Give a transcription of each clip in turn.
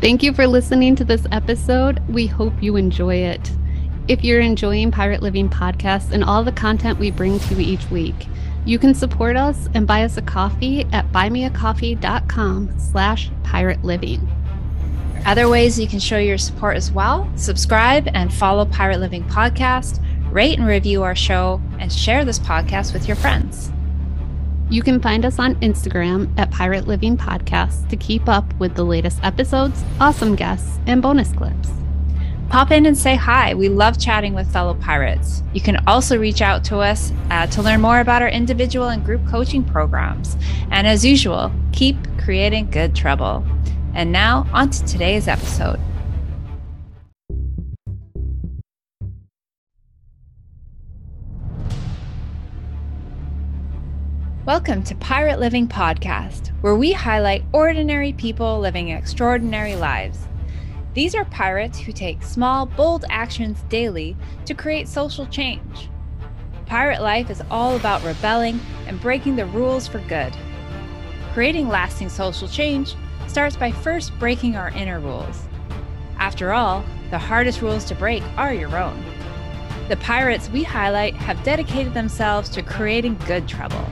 Thank you for listening to this episode. We hope you enjoy it. If you're enjoying Pirate Living Podcast and all the content we bring to you each week, you can support us and buy us a coffee at buymeacoffee.com slash pirate living. Other ways you can show your support as well subscribe and follow Pirate Living Podcast, rate and review our show, and share this podcast with your friends. You can find us on Instagram at Pirate Living Podcast to keep up with the latest episodes, awesome guests, and bonus clips. Pop in and say hi. We love chatting with fellow pirates. You can also reach out to us uh, to learn more about our individual and group coaching programs. And as usual, keep creating good trouble. And now, on to today's episode. Welcome to Pirate Living Podcast, where we highlight ordinary people living extraordinary lives. These are pirates who take small, bold actions daily to create social change. Pirate life is all about rebelling and breaking the rules for good. Creating lasting social change starts by first breaking our inner rules. After all, the hardest rules to break are your own. The pirates we highlight have dedicated themselves to creating good trouble.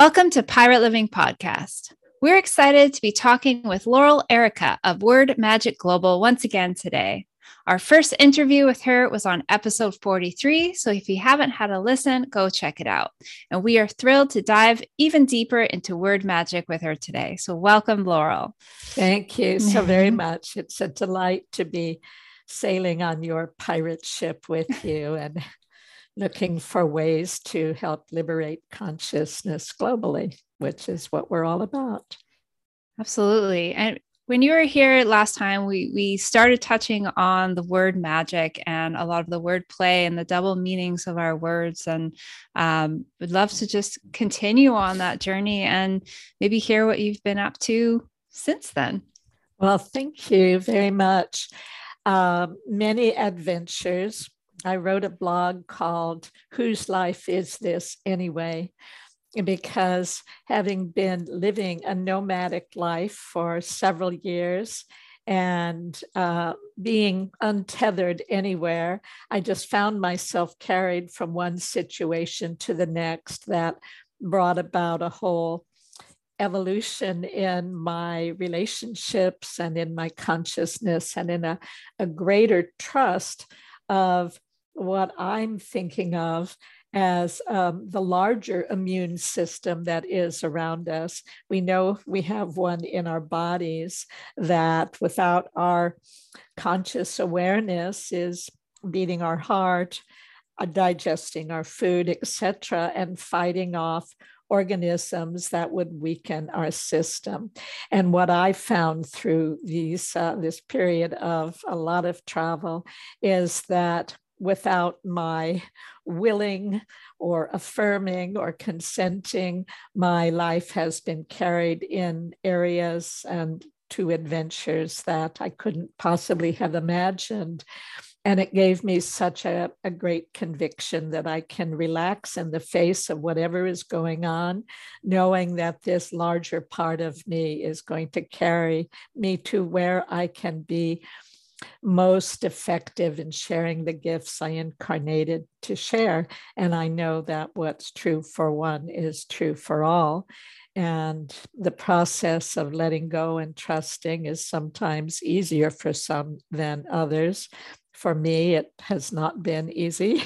Welcome to Pirate Living Podcast. We're excited to be talking with Laurel Airica of Word Magic Global once again today. Our first interview with her was on episode 43, so if you haven't had a listen, go check it out. And we are thrilled to dive even deeper into word magic with her today. So, welcome, Laurel. Thank you so very much. It's a delight to be sailing on your pirate ship with you and looking for ways to help liberate consciousness globally, which is what we're all about. Absolutely. And when you were here last time, we we started touching on the word magic and a lot of the word play and the double meanings of our words. And um, would love to just continue on that journey and maybe hear what you've been up to since then. Well, thank you very much. Um, many adventures, I wrote a blog called Whose Life Is This Anyway? Because having been living a nomadic life for several years and uh, being untethered anywhere, I just found myself carried from one situation to the next that brought about a whole evolution in my relationships and in my consciousness and in a, a greater trust of what I'm thinking of as um, the larger immune system that is around us. We know we have one in our bodies that, without our conscious awareness, is beating our heart, uh, digesting our food, etc., and fighting off organisms that would weaken our system. And what I found through these uh, this period of a lot of travel is that without my willing or affirming or consenting, my life has been carried in areas and to adventures that I couldn't possibly have imagined. And it gave me such a, a, great conviction that I can relax in the face of whatever is going on, knowing that this larger part of me is going to carry me to where I can be most effective in sharing the gifts I incarnated to share. And I know that what's true for one is true for all. And the process of letting go and trusting is sometimes easier for some than others. For me, it has not been easy,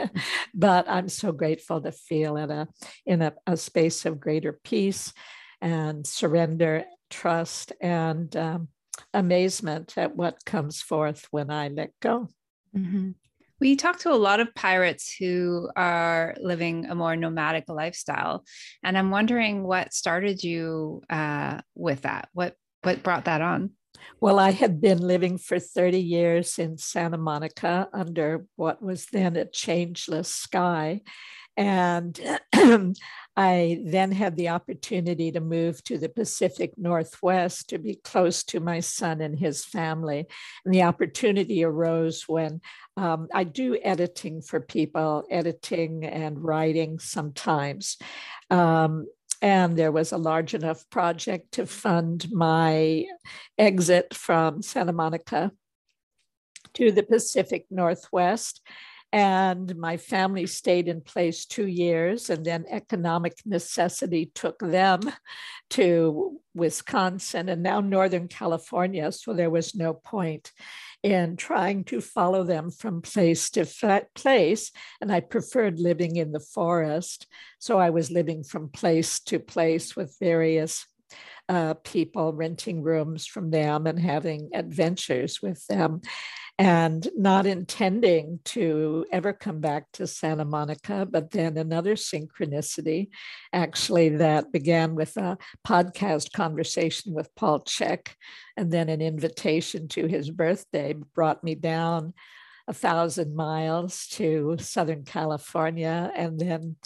but I'm so grateful to feel in a in a, a space of greater peace and surrender, trust, and um, amazement at what comes forth when I let go. Mm-hmm. We talk to a lot of pirates who are living a more nomadic lifestyle, and I'm wondering what started you uh, with that. What what brought that on? Well, I had been living for 30 years in Santa Monica under what was then a changeless sky. And I then had the opportunity to move to the Pacific Northwest to be close to my son and his family. And the opportunity arose when um, I do editing for people, editing and writing sometimes. Um, and there was a large enough project to fund my exit from Santa Monica to the Pacific Northwest. And my family stayed in place two years, and then economic necessity took them to Wisconsin and now Northern California. So there was no point in trying to follow them from place to place. And I preferred living in the forest. So I was living from place to place with various uh, people, renting rooms from them and having adventures with them and not intending to ever come back to Santa Monica. But then another synchronicity, actually, that began with a podcast conversation with Paul Chek, and then an invitation to his birthday brought me down a thousand miles to Southern California, and then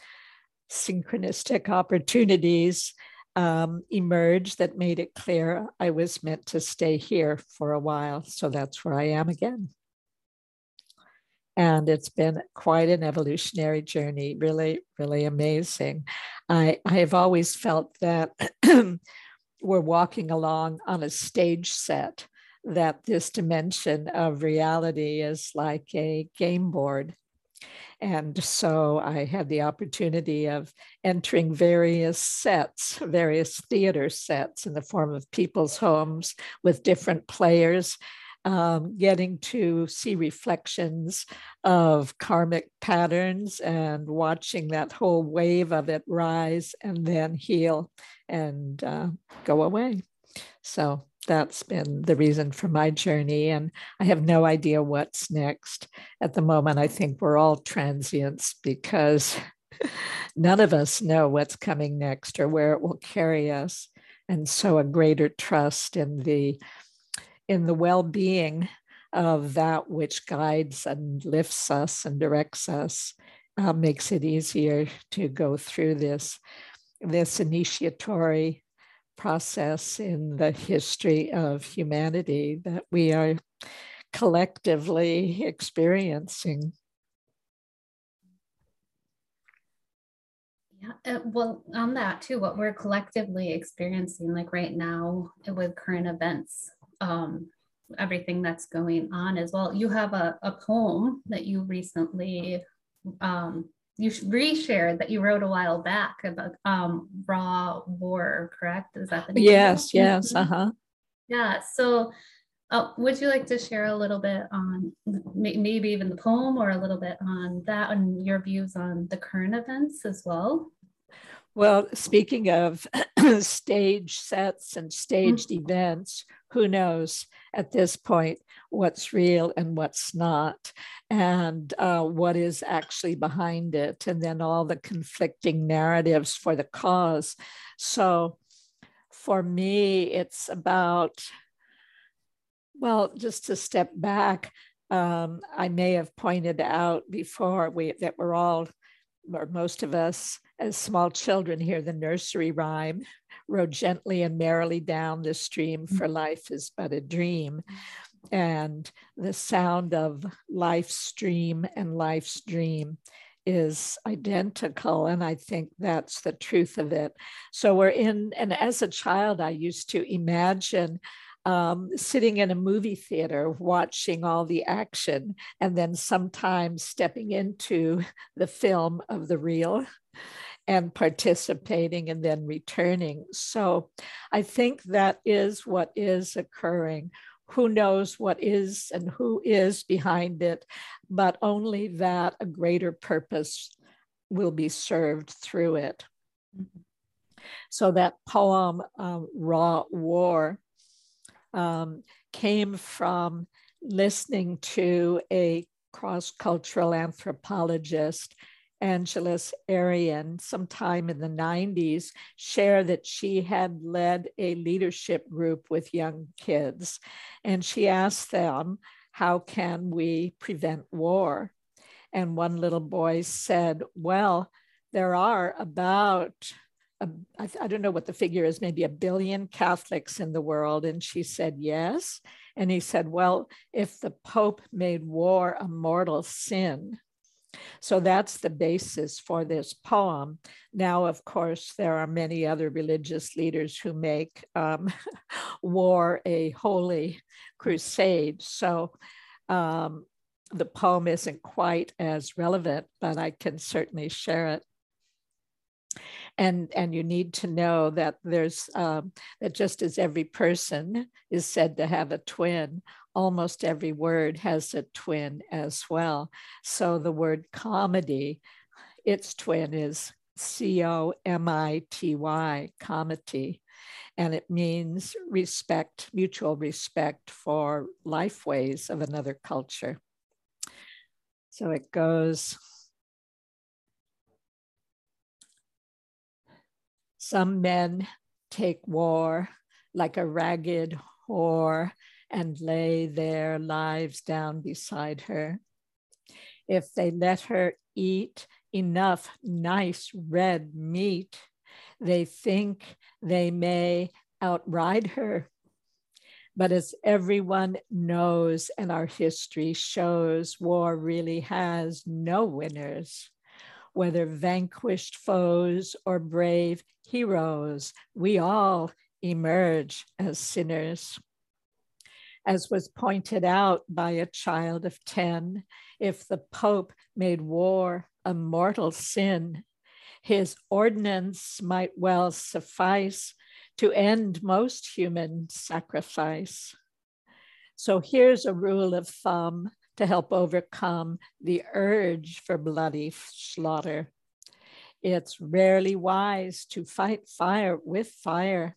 synchronistic opportunities um, emerged that made it clear I was meant to stay here for a while. So that's where I am again. And it's been quite an evolutionary journey, really, really amazing. I, I have always felt that we're walking along on a stage set, that this dimension of reality is like a game board and so I had the opportunity of entering various sets, various theater sets in the form of people's homes with different players. Um, getting to see reflections of karmic patterns and watching that whole wave of it rise and then heal and uh, go away. So that's been the reason for my journey. And I have no idea what's next. At the moment, I think we're all transients because none of us know what's coming next or where it will carry us. And so a greater trust in the in the well-being of that which guides and lifts us and directs us uh, makes it easier to go through this this initiatory process in the history of humanity that we are collectively experiencing. Yeah, uh, well, on that too, what we're collectively experiencing, like right now with current events, um, everything that's going on as well. You have a, a poem that you recently um, you reshared that you wrote a while back about um, raw war, correct? Is that the name? Yes, yes, mm-hmm. uh huh. Yeah. So, uh, would you like to share a little bit on maybe even the poem or a little bit on that and your views on the current events as well? Well, speaking of stage sets and staged mm-hmm. events, who knows at this point what's real and what's not, and uh, what is actually behind it, and then all the conflicting narratives for the cause. So for me, it's about, well, just to step back, um, I may have pointed out before we, that we're all, or most of us, as small children hear the nursery rhyme row gently and merrily down the stream, for mm. life is but a dream. And the sound of life's stream and life's dream is identical. And I think that's the truth of it. So we're in, and as a child, I used to imagine um, sitting in a movie theater watching all the action and then sometimes stepping into the film of the real and participating and then returning. So I think that is what is occurring. Who knows what is and who is behind it, but only that a greater purpose will be served through it. So that poem, um, Raw War, um, came from listening to a cross cultural anthropologist Angeles Arrien, sometime in the 90s, share that she had led a leadership group with young kids. And she asked them, How can we prevent war? And one little boy said, Well, there are about—I don't know what the figure is, maybe a billion Catholics in the world. And she said, Yes. And he said, Well, if the Pope made war a mortal sin, So that's the basis for this poem. Now, of course, there are many other religious leaders who make um, war a holy crusade. So um, the poem isn't quite as relevant, but I can certainly share it. And, and you need to know that there's um, that just as every person is said to have a twin, almost every word has a twin as well. So the word comedy, its twin is C O M I T Y, comity. And it means respect, mutual respect for life ways of another culture. So it goes. Some men take war like a ragged whore and lay their lives down beside her. If they let her eat enough nice red meat, they think they may outride her. But as everyone knows, and our history shows, war really has no winners. Whether vanquished foes or brave heroes, we all emerge as sinners as was pointed out by a child of 10, if the Pope made war a mortal sin, his ordinance might well suffice to end most human sacrifice. So here's a rule of thumb to help overcome the urge for bloody slaughter. It's rarely wise to fight fire with fire.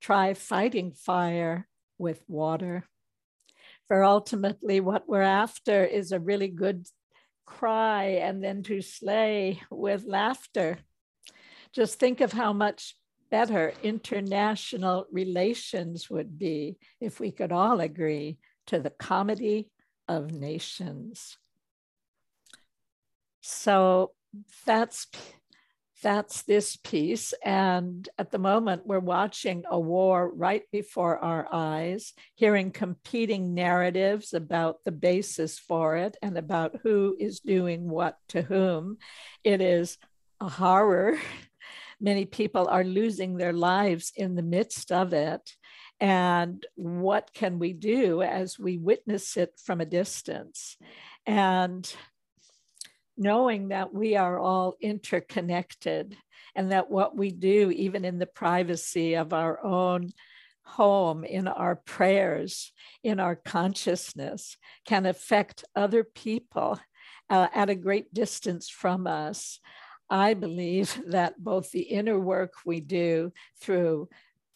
Try fighting fire with water. For ultimately, what we're after is a really good cry and then to slay with laughter. Just think of how much better international relations would be if we could all agree to the comedy of nations. So that's that's this piece. And at the moment, we're watching a war right before our eyes, hearing competing narratives about the basis for it and about who is doing what to whom. It is a horror. Many people are losing their lives in the midst of it. And what can we do as we witness it from a distance? And knowing that we are all interconnected and that what we do, even in the privacy of our own home, in our prayers, in our consciousness, can affect other people uh, at a great distance from us. I believe that both the inner work we do through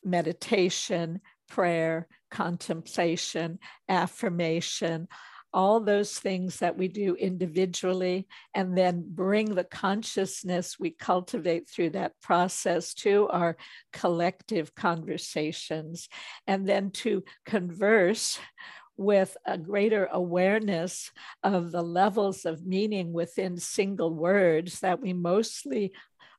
meditation, prayer, contemplation, affirmation, all those things that we do individually and then bring the consciousness we cultivate through that process to our collective conversations. And then to converse with a greater awareness of the levels of meaning within single words that we mostly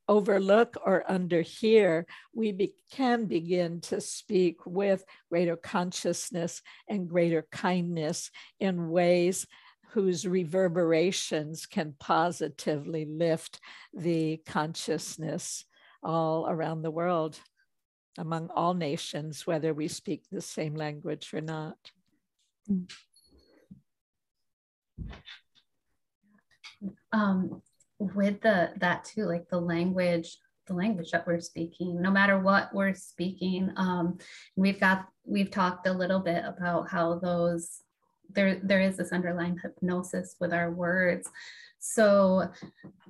overlook or underhear, we be, can begin to speak with greater consciousness and greater kindness in ways whose reverberations can positively lift the consciousness all around the world, among all nations, whether we speak the same language or not. Um, with the that too like the language the language that we're speaking no matter what we're speaking um we've got we've talked a little bit about how those there there is this underlying hypnosis with our words. So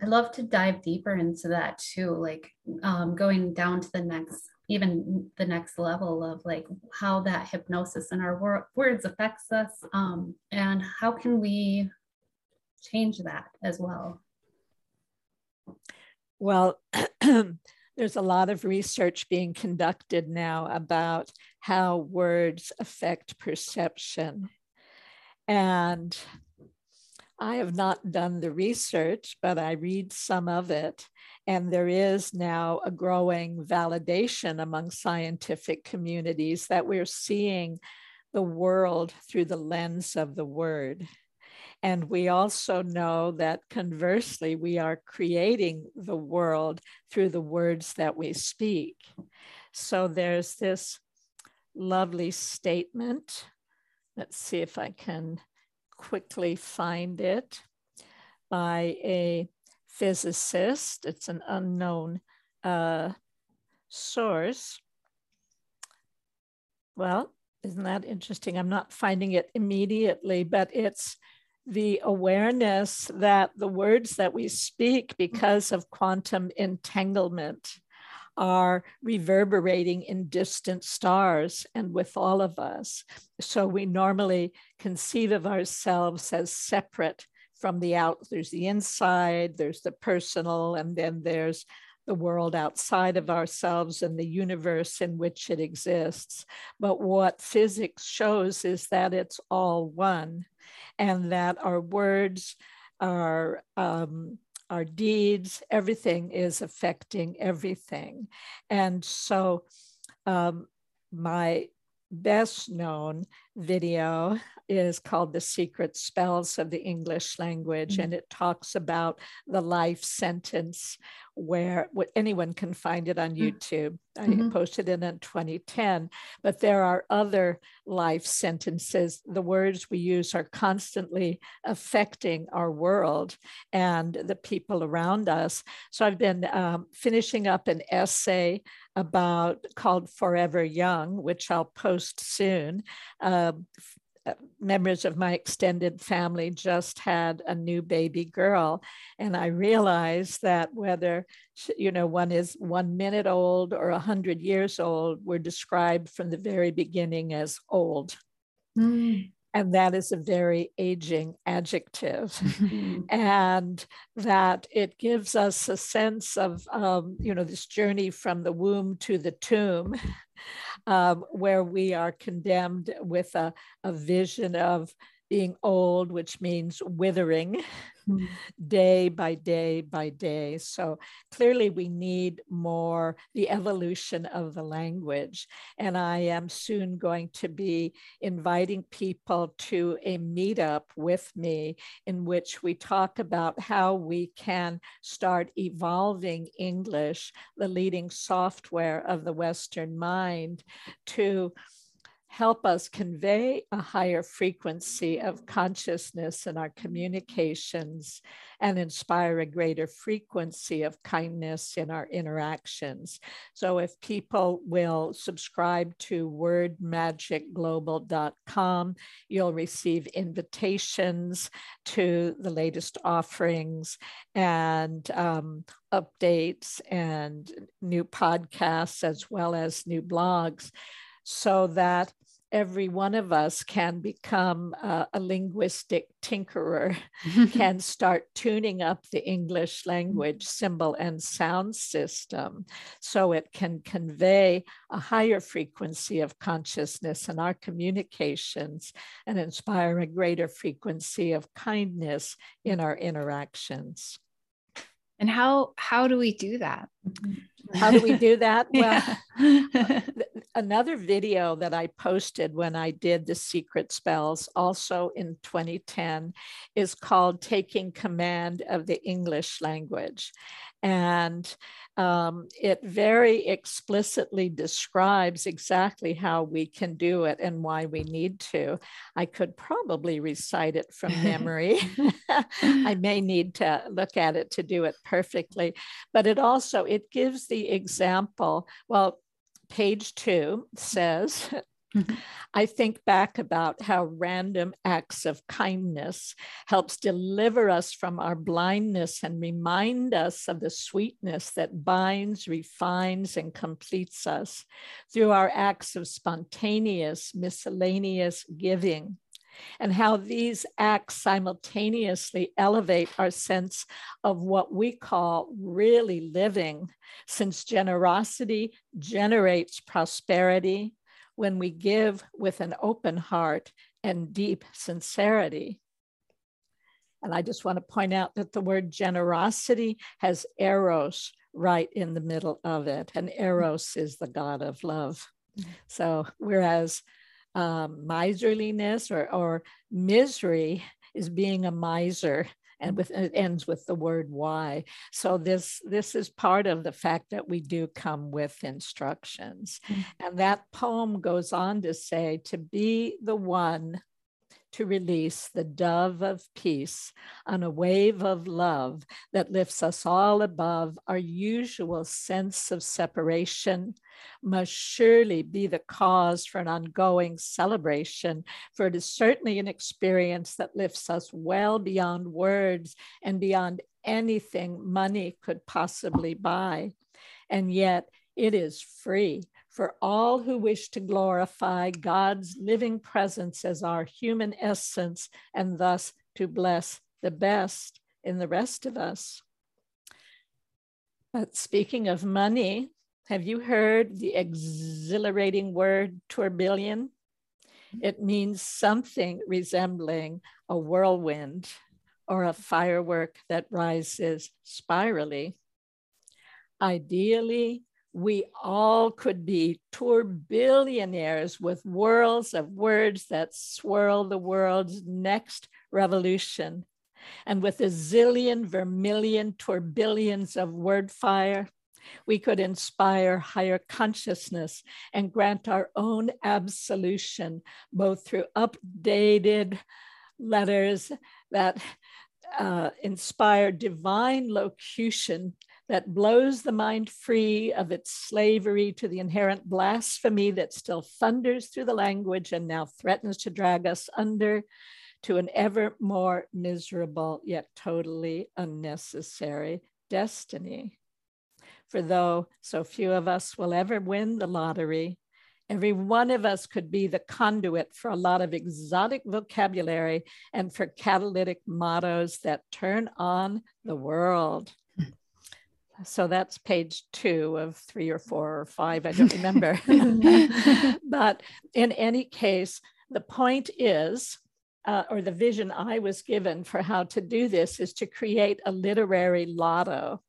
I'd love to dive deeper into that too like um, going down to the next even the next level of like how that hypnosis in our wor- words affects us um, and how can we change that as well well, there's a lot of research being conducted now about how words affect perception. And I have not done the research, but I read some of it. And there is now a growing validation among scientific communities that we're seeing the world through the lens of the word. And we also know that conversely, we are creating the world through the words that we speak. So there's this lovely statement. Let's see if I can quickly find it by a physicist. It's an unknown uh, source. Well, isn't that interesting? I'm not finding it immediately, but it's the awareness that the words that we speak because of quantum entanglement are reverberating in distant stars and with all of us. So we normally conceive of ourselves as separate from the out. There's the inside, there's the personal, and then there's the world outside of ourselves and the universe in which it exists. But what physics shows is that it's all one, and that our words, our um, our deeds, everything is affecting everything. And so, um, my best known video is called The Secret Spells of the English Language, mm-hmm. and it talks about the life sentence where anyone can find it on mm. YouTube. Mm-hmm. I posted it in 2010, but there are other life sentences. The words we use are constantly affecting our world and the people around us. So I've been um, finishing up an essay about called Forever Young, which I'll post soon. Uh, uh, members of my extended family just had a new baby girl and i realized that whether you know one is one minute old or a hundred years old were described from the very beginning as old. Mm. and that is a very aging adjective. And that it gives us a sense of um, you know this journey from the womb to the tomb um, where we are condemned with a, a vision of being old, which means withering mm-hmm. day by day by day. So clearly, we need more the evolution of the language. And I am soon going to be inviting people to a meetup with me in which we talk about how we can start evolving English, the leading software of the Western mind, to help us convey a higher frequency of consciousness in our communications and inspire a greater frequency of kindness in our interactions. So, if people will subscribe to wordmagicglobal.com, you'll receive invitations to the latest offerings and um, updates and new podcasts, as well as new blogs so that every one of us can become uh, a linguistic tinkerer, can start tuning up the English language symbol and sound system so it can convey a higher frequency of consciousness in our communications and inspire a greater frequency of kindness in our interactions. And how how do we do that? Mm-hmm. How do we do that? Well, another video that I posted when I did the secret spells, also in 2010, is called Taking Command of the English Language. And um, it very explicitly describes exactly how we can do it and why we need to. I could probably recite it from memory. I may need to look at it to do it perfectly, but it also it gives the example. Well, page two says Mm-hmm. I think back about how random acts of kindness helps deliver us from our blindness and remind us of the sweetness that binds, refines, and completes us through our acts of spontaneous, miscellaneous giving. And how these acts simultaneously elevate our sense of what we call really living, since generosity generates prosperity, when we give with an open heart and deep sincerity. And I just want to point out that the word generosity has eros right in the middle of it, and eros is the god of love. So, whereas um, miserliness or, or misery is being a miser and with it ends with the word why so this this is part of the fact that we do come with instructions mm-hmm. and that poem goes on to say to be the one to release the dove of peace on a wave of love that lifts us all above our usual sense of separation must surely be the cause for an ongoing celebration, for it is certainly an experience that lifts us well beyond words and beyond anything money could possibly buy. And yet it is free for all who wish to glorify God's living presence as our human essence and thus to bless the best in the rest of us. But speaking of money, have you heard the exhilarating word tourbillon? It means something resembling a whirlwind or a firework that rises spirally. Ideally, we all could be tourbillionaires with whirls of words that swirl the world's next revolution. And with a zillion vermilion tourbillons of word fire, we could inspire higher consciousness and grant our own absolution, both through updated letters that uh, inspire divine locution that blows the mind free of its slavery to the inherent blasphemy that still thunders through the language and now threatens to drag us under to an ever more miserable yet totally unnecessary destiny. For though so few of us will ever win the lottery, every one of us could be the conduit for a lot of exotic vocabulary and for catalytic mottos that turn on the world. So that's page two of three or four or five, I don't remember. but in any case, the point is, uh, or the vision I was given for how to do this is to create a literary lotto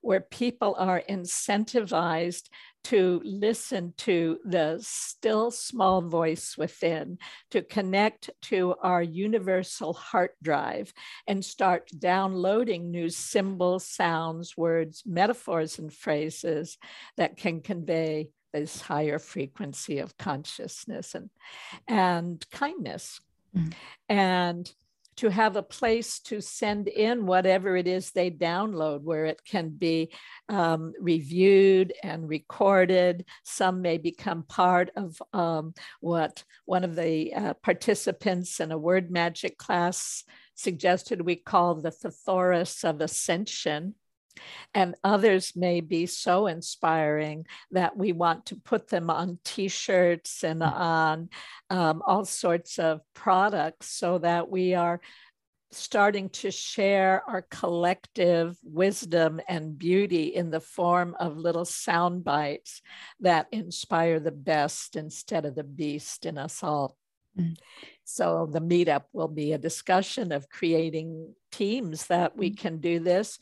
where people are incentivized to listen to the still small voice within, to connect to our universal heart drive and start downloading new symbols, sounds, words, metaphors, and phrases that can convey this higher frequency of consciousness and, and kindness. Mm. And to have a place to send in whatever it is they download, where it can be um, reviewed and recorded. Some may become part of um, what one of the uh, participants in a word magic class suggested we call the thesaurus of ascension. And others may be so inspiring that we want to put them on t shirts and mm. on um, all sorts of products so that we are starting to share our collective wisdom and beauty in the form of little sound bites that inspire the best instead of the beast in us all. Mm. So the meetup will be a discussion of creating teams that we mm. can do this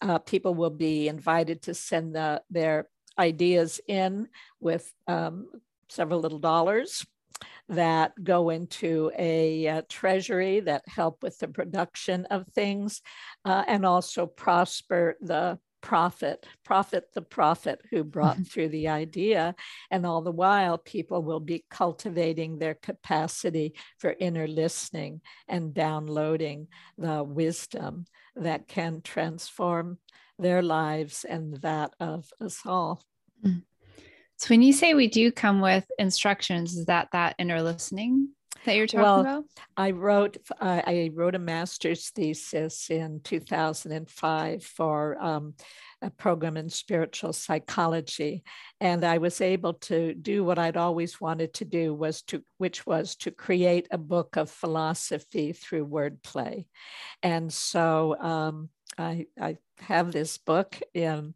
uh, people will be invited to send the, their ideas in with um, several little dollars that go into a uh, treasury that help with the production of things uh, and also prosper the prophet, prophet the prophet who brought mm-hmm. through the idea. And all the while, people will be cultivating their capacity for inner listening and downloading the wisdom that can transform their lives and that of us all. Mm. So, when you say we do come with instructions, is that that inner listening that you're talking well, about? I wrote uh, I wrote a master's thesis in 2005 for um, a program in spiritual psychology, and I was able to do what I'd always wanted to do was to which was to create a book of philosophy through wordplay, and so um, I, I have this book in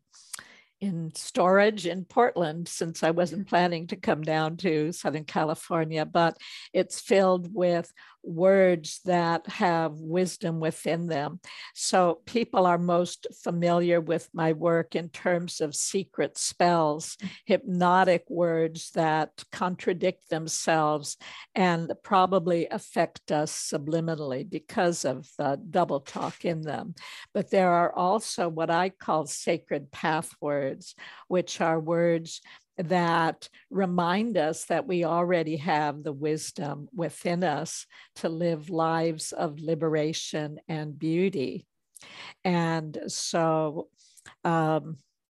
in storage in Portland since I wasn't planning to come down to Southern California, but it's filled with words that have wisdom within them. So people are most familiar with my work in terms of secret spells, hypnotic words that contradict themselves and probably affect us subliminally because of the double talk in them. But there are also what I call sacred path words, which are words that remind us that we already have the wisdom within us to live lives of liberation and beauty. And so, um,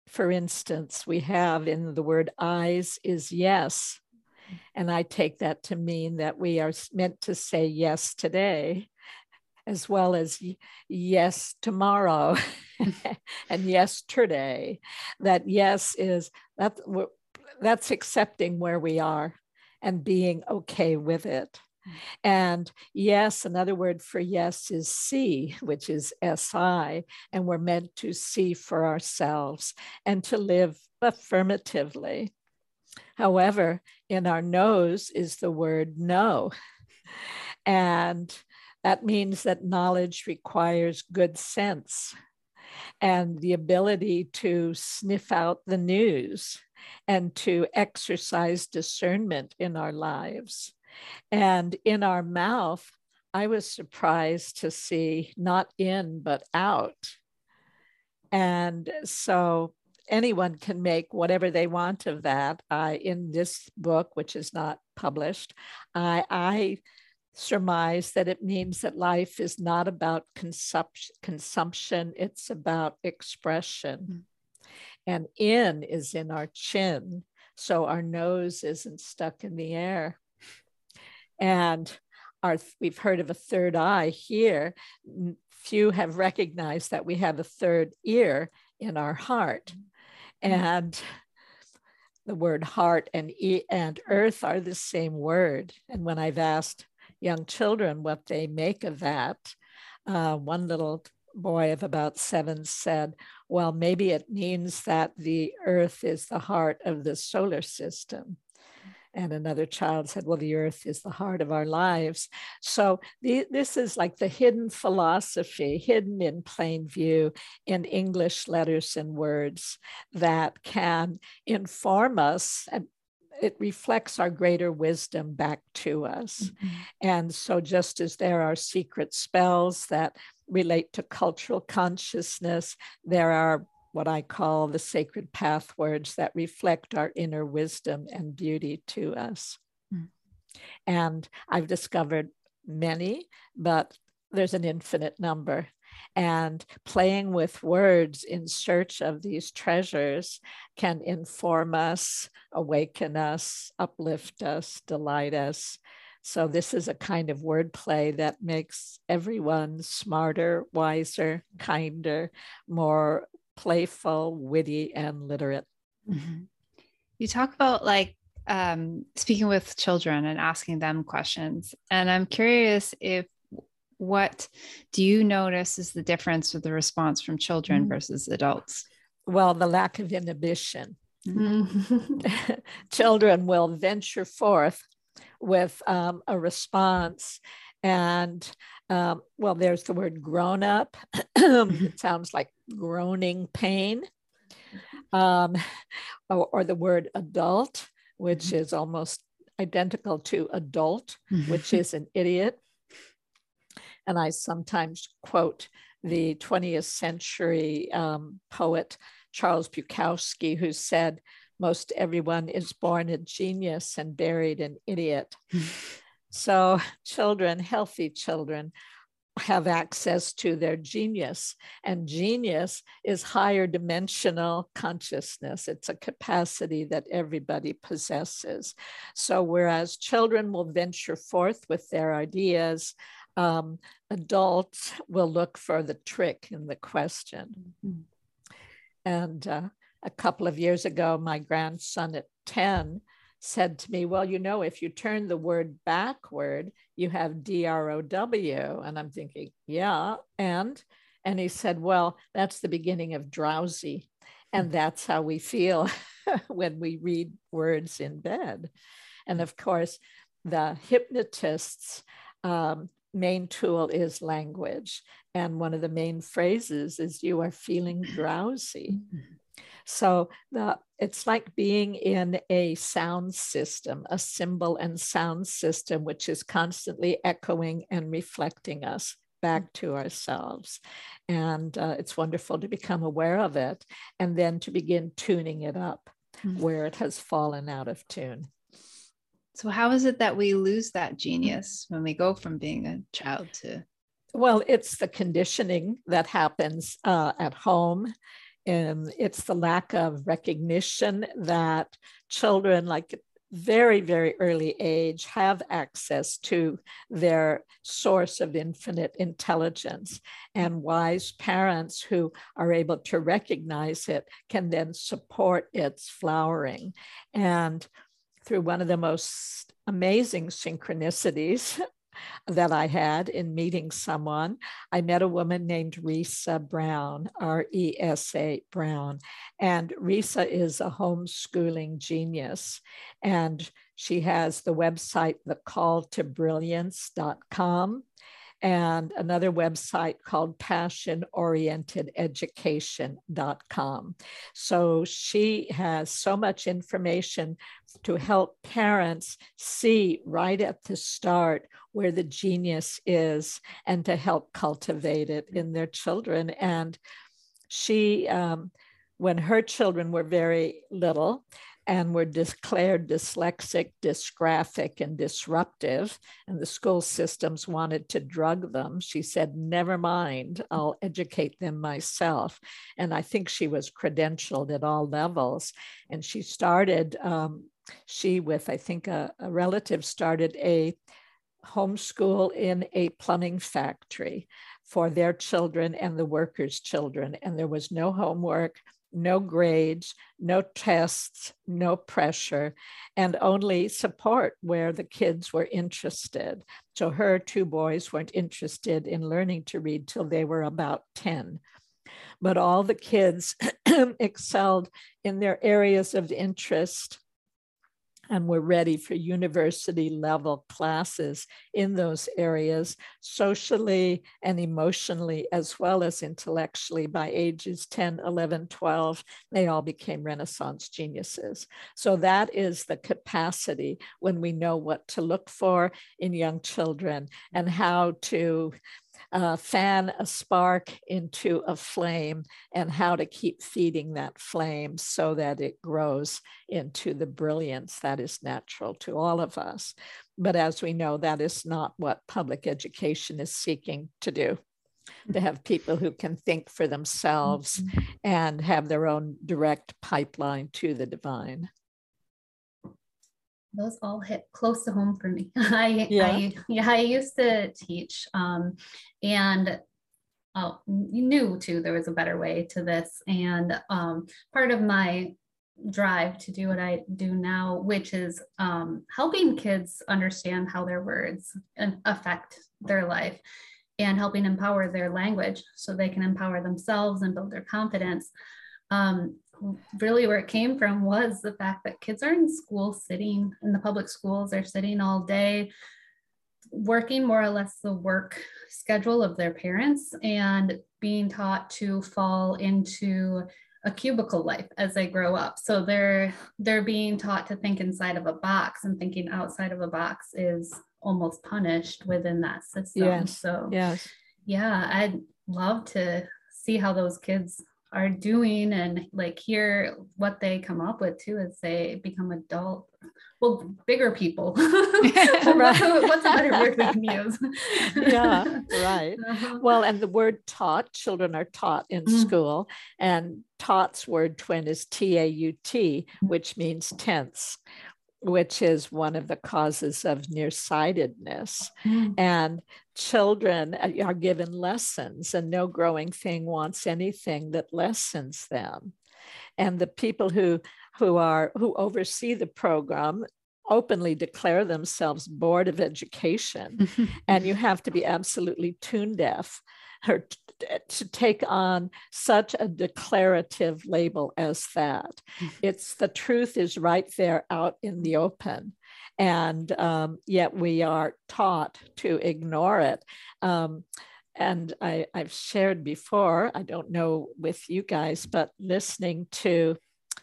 for instance, we have in the word eyes is yes. And I take that to mean that we are meant to say yes today, as well as yes tomorrow and yesterday. That yes is that that's accepting where we are and being okay with it. And yes, another word for yes is see, which is SI, and we're meant to see for ourselves and to live affirmatively. However, in our nose is the word no. And that means that knowledge requires good sense and the ability to sniff out the news and to exercise discernment in our lives. And in our mouth, I was surprised to see not in, but out. And so anyone can make whatever they want of that. I, in this book, which is not published, I, I surmise that it means that life is not about consumption, consumption it's about expression. Mm-hmm. And in is in our chin. So our nose isn't stuck in the air. And our, we've heard of a third eye here. Few have recognized that we have a third ear in our heart. And the word heart and, e- and earth are the same word. And when I've asked young children what they make of that, uh, one little boy of about seven said, Well, maybe it means that the earth is the heart of the solar system. And another child said, Well, the earth is the heart of our lives. So the, this is like the hidden philosophy, hidden in plain view in English letters and words that can inform us and it reflects our greater wisdom back to us. Mm-hmm. And so, just as there are secret spells that relate to cultural consciousness. There are what I call the sacred path words that reflect our inner wisdom and beauty to us. Mm. And I've discovered many, but there's an infinite number. And playing with words in search of these treasures can inform us, awaken us, uplift us, delight us, so this is a kind of wordplay that makes everyone smarter, wiser, kinder, more playful, witty, and literate. Mm-hmm. You talk about like um, speaking with children and asking them questions. And I'm curious if what do you notice is the difference with the response from children mm-hmm. versus adults? Well, the lack of inhibition. Mm-hmm. children will venture forth with um, a response. And um, well, there's the word grown up. it sounds like groaning pain. Um, or, or, the word adult, which mm-hmm. is almost identical to adult, mm-hmm. which is an idiot. And I sometimes quote the 20th century um, poet Charles Bukowski, who said, most everyone is born a genius and buried an idiot. so, children, healthy children, have access to their genius. And genius is higher dimensional consciousness. It's a capacity that everybody possesses. So, whereas children will venture forth with their ideas, um, adults will look for the trick in the question. Mm-hmm. And uh, a couple of years ago, my grandson at 10 said to me, Well, you know, if you turn the word backward, you have D R O W. And I'm thinking, Yeah. And, and he said, Well, that's the beginning of drowsy. And that's how we feel when we read words in bed. And of course, the hypnotists um, main tool is language. And one of the main phrases is, You are feeling drowsy. So the, it's like being in a sound system, a symbol and sound system, which is constantly echoing and reflecting us back to ourselves. And uh, it's wonderful to become aware of it and then to begin tuning it up mm-hmm. where it has fallen out of tune. So, how is it that we lose that genius when we go from being a child to? Well, it's the conditioning that happens uh, at home. And it's the lack of recognition that children, like very, very early age, have access to their source of infinite intelligence. And wise parents who are able to recognize it can then support its flowering. And through one of the most amazing synchronicities that I had in meeting someone. I met a woman named Resa Brown, R E S A Brown. And Resa is a homeschooling genius. And she has the website, thecalltobrilliance.com and another website called passionorientededucation.com. So she has so much information to help parents see right at the start where the genius is and to help cultivate it in their children. And she, um, when her children were very little, and were declared dyslexic, dysgraphic, and disruptive, and the school systems wanted to drug them. She said, Never mind, I'll educate them myself. And I think she was credentialed at all levels. And she started, um, she, with I think a, a relative, started a homeschool in a plumbing factory for their children and the workers' children. And there was no homework, no grades, no tests, no pressure, and only support where the kids were interested. So her two boys weren't interested in learning to read till they were about 10. But all the kids excelled in their areas of interest and we're ready for university level classes in those areas, socially and emotionally, as well as intellectually. By ages 10, 11, 12, they all became Renaissance geniuses. So that is the capacity when we know what to look for in young children and how to uh, fan a spark into a flame and how to keep feeding that flame so that it grows into the brilliance that is natural to all of us. But as we know, that is not what public education is seeking to do. To have people who can think for themselves mm-hmm. and have their own direct pipeline to the divine those all hit close to home for me. I, yeah. I, yeah, I used to teach um, and oh, knew too there was a better way to this. And um, part of my drive to do what I do now, which is um, helping kids understand how their words affect their life and helping empower their language so they can empower themselves and build their confidence. Um, really where it came from was the fact that kids are in school sitting in the public schools they're sitting all day working more or less the work schedule of their parents and being taught to fall into a cubicle life as they grow up so they're they're being taught to think inside of a box and thinking outside of a box is almost punished within that system yes. so yes yeah i'd love to see how those kids are doing and like hear what they come up with too as they become adult well bigger people right. what's a better word we can use yeah right uh-huh. well and the word taught children are taught in mm. school and taught's word twin is t-a-u-t which means tense which is one of the causes of nearsightedness. Mm. And children are given lessons, and no growing thing wants anything that lessens them. And the people who who are who oversee the program openly declare themselves board of education and you have to be absolutely tune deaf or to take on such a declarative label as that. Mm-hmm. It's the truth is right there out in the open. And um, yet we are taught to ignore it. Um, and I, I've shared before, I don't know with you guys, but listening to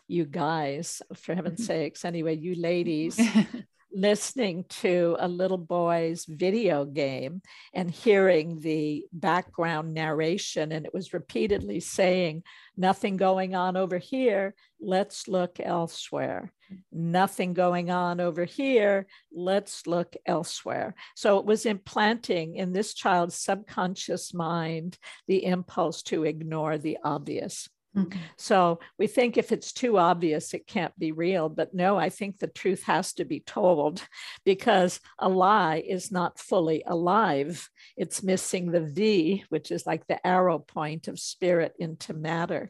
you guys, for heaven's sakes, anyway, you ladies, listening to a little boy's video game and hearing the background narration, and it was repeatedly saying, Nothing going on over here, let's look elsewhere. Nothing going on over here, let's look elsewhere. So it was implanting in this child's subconscious mind the impulse to ignore the obvious. Mm-hmm. So we think if it's too obvious, it can't be real. But no, I think the truth has to be told because a lie is not fully alive. It's missing the V, which is like the arrow point of spirit into matter.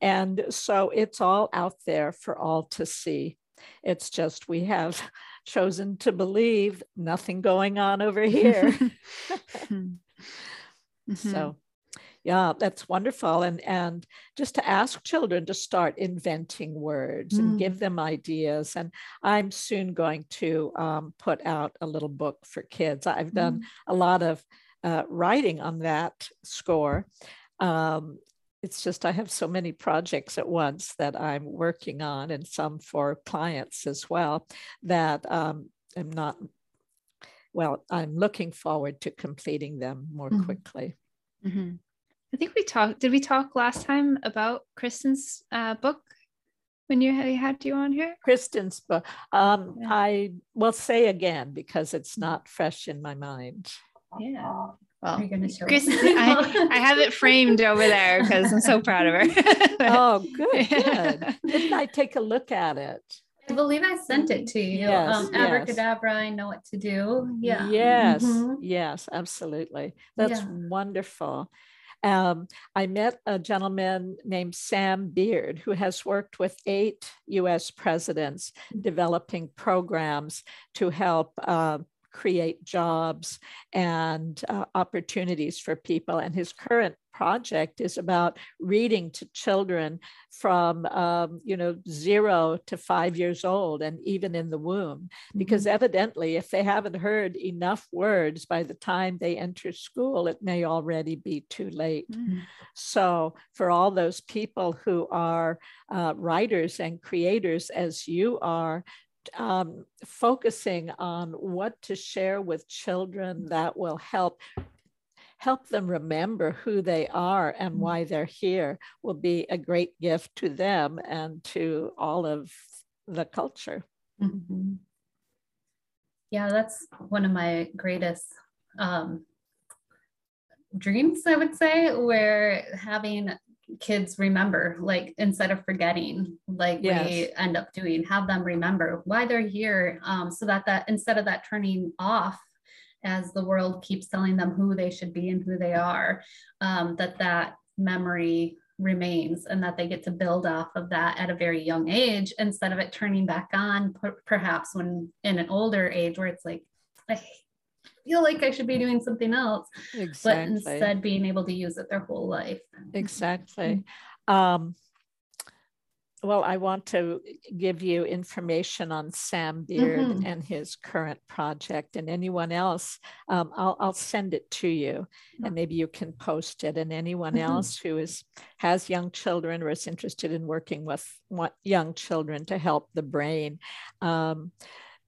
And so it's all out there for all to see. It's just we have chosen to believe nothing going on over here. mm-hmm. So yeah that's wonderful and and just to ask children to start inventing words mm. and give them ideas and i'm soon going to um, put out a little book for kids i've done mm. a lot of uh, writing on that score um, it's just I have so many projects at once that I'm working on, and some for clients as well. That um, I'm not. Well, I'm looking forward to completing them more mm-hmm. quickly. Mm-hmm. I think we talked. Did we talk last time about Kristen's uh, book when you had, had you on here? Kristen's book. Um, yeah. I will say again because it's not fresh in my mind. Yeah. Well, Kristen, I, I, have it framed over there because I'm so proud of her. oh, good, good. Didn't I take a look at it? I believe I sent it to you. Yes, um, yes. Abracadabra, I know what to do. Yeah. Yes, mm-hmm. yes, absolutely. That's yeah. wonderful. Um, I met a gentleman named Sam Beard who has worked with eight US presidents developing programs to help uh, create jobs and uh, opportunities for people. And his current project is about reading to children from um, you know zero to five years old and even in the womb because mm-hmm. evidently if they haven't heard enough words by the time they enter school it may already be too late mm-hmm. so for all those people who are uh, writers and creators as you are um, focusing on what to share with children that will help help them remember who they are and mm. why they're here will be a great gift to them and to all of the culture. Mm-hmm. Yeah, that's one of my greatest um, dreams, I would say, where having kids remember like instead of forgetting like yes. we end up doing have them remember why they're here um, so that that instead of that turning off as the world keeps telling them who they should be and who they are um, that that memory remains and that they get to build off of that at a very young age instead of it turning back on perhaps when in an older age where it's like I feel like I should be doing something else, exactly. but instead being able to use it their whole life. Exactly. Um, well, I want to give you information on Sam Beard mm-hmm. and his current project, and anyone else, um, I'll, I'll, send it to you, and maybe you can post it. And anyone mm-hmm. else who is has young children or is interested in working with young children to help the brain. Um,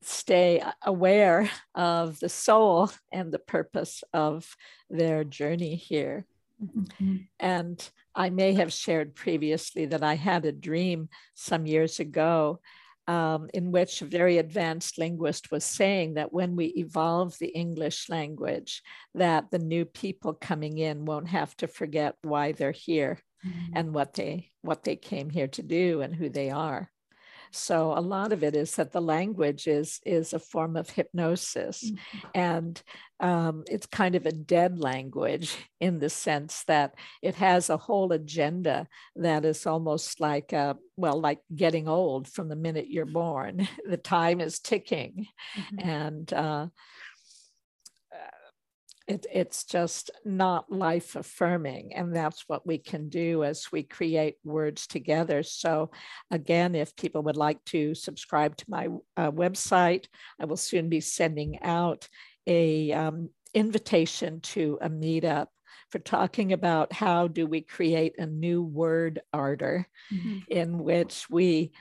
stay aware of the soul and the purpose of their journey here. Mm-hmm. And I may have shared previously that I had a dream some years ago um, in which a very advanced linguist was saying that when we evolve the English language, that the new people coming in won't have to forget why they're here mm-hmm. and what they what they came here to do and who they are. So a lot of it is that the language is is a form of hypnosis, mm-hmm. and um, it's kind of a dead language in the sense that it has a whole agenda that is almost like a, well, like getting old from the minute you're born. the time is ticking, mm-hmm. and uh, it, it's just not life affirming. And that's what we can do as we create words together. So, again, if people would like to subscribe to my uh, website, I will soon be sending out a um, invitation to a meetup for talking about how do we create a new word ardor mm-hmm. in which we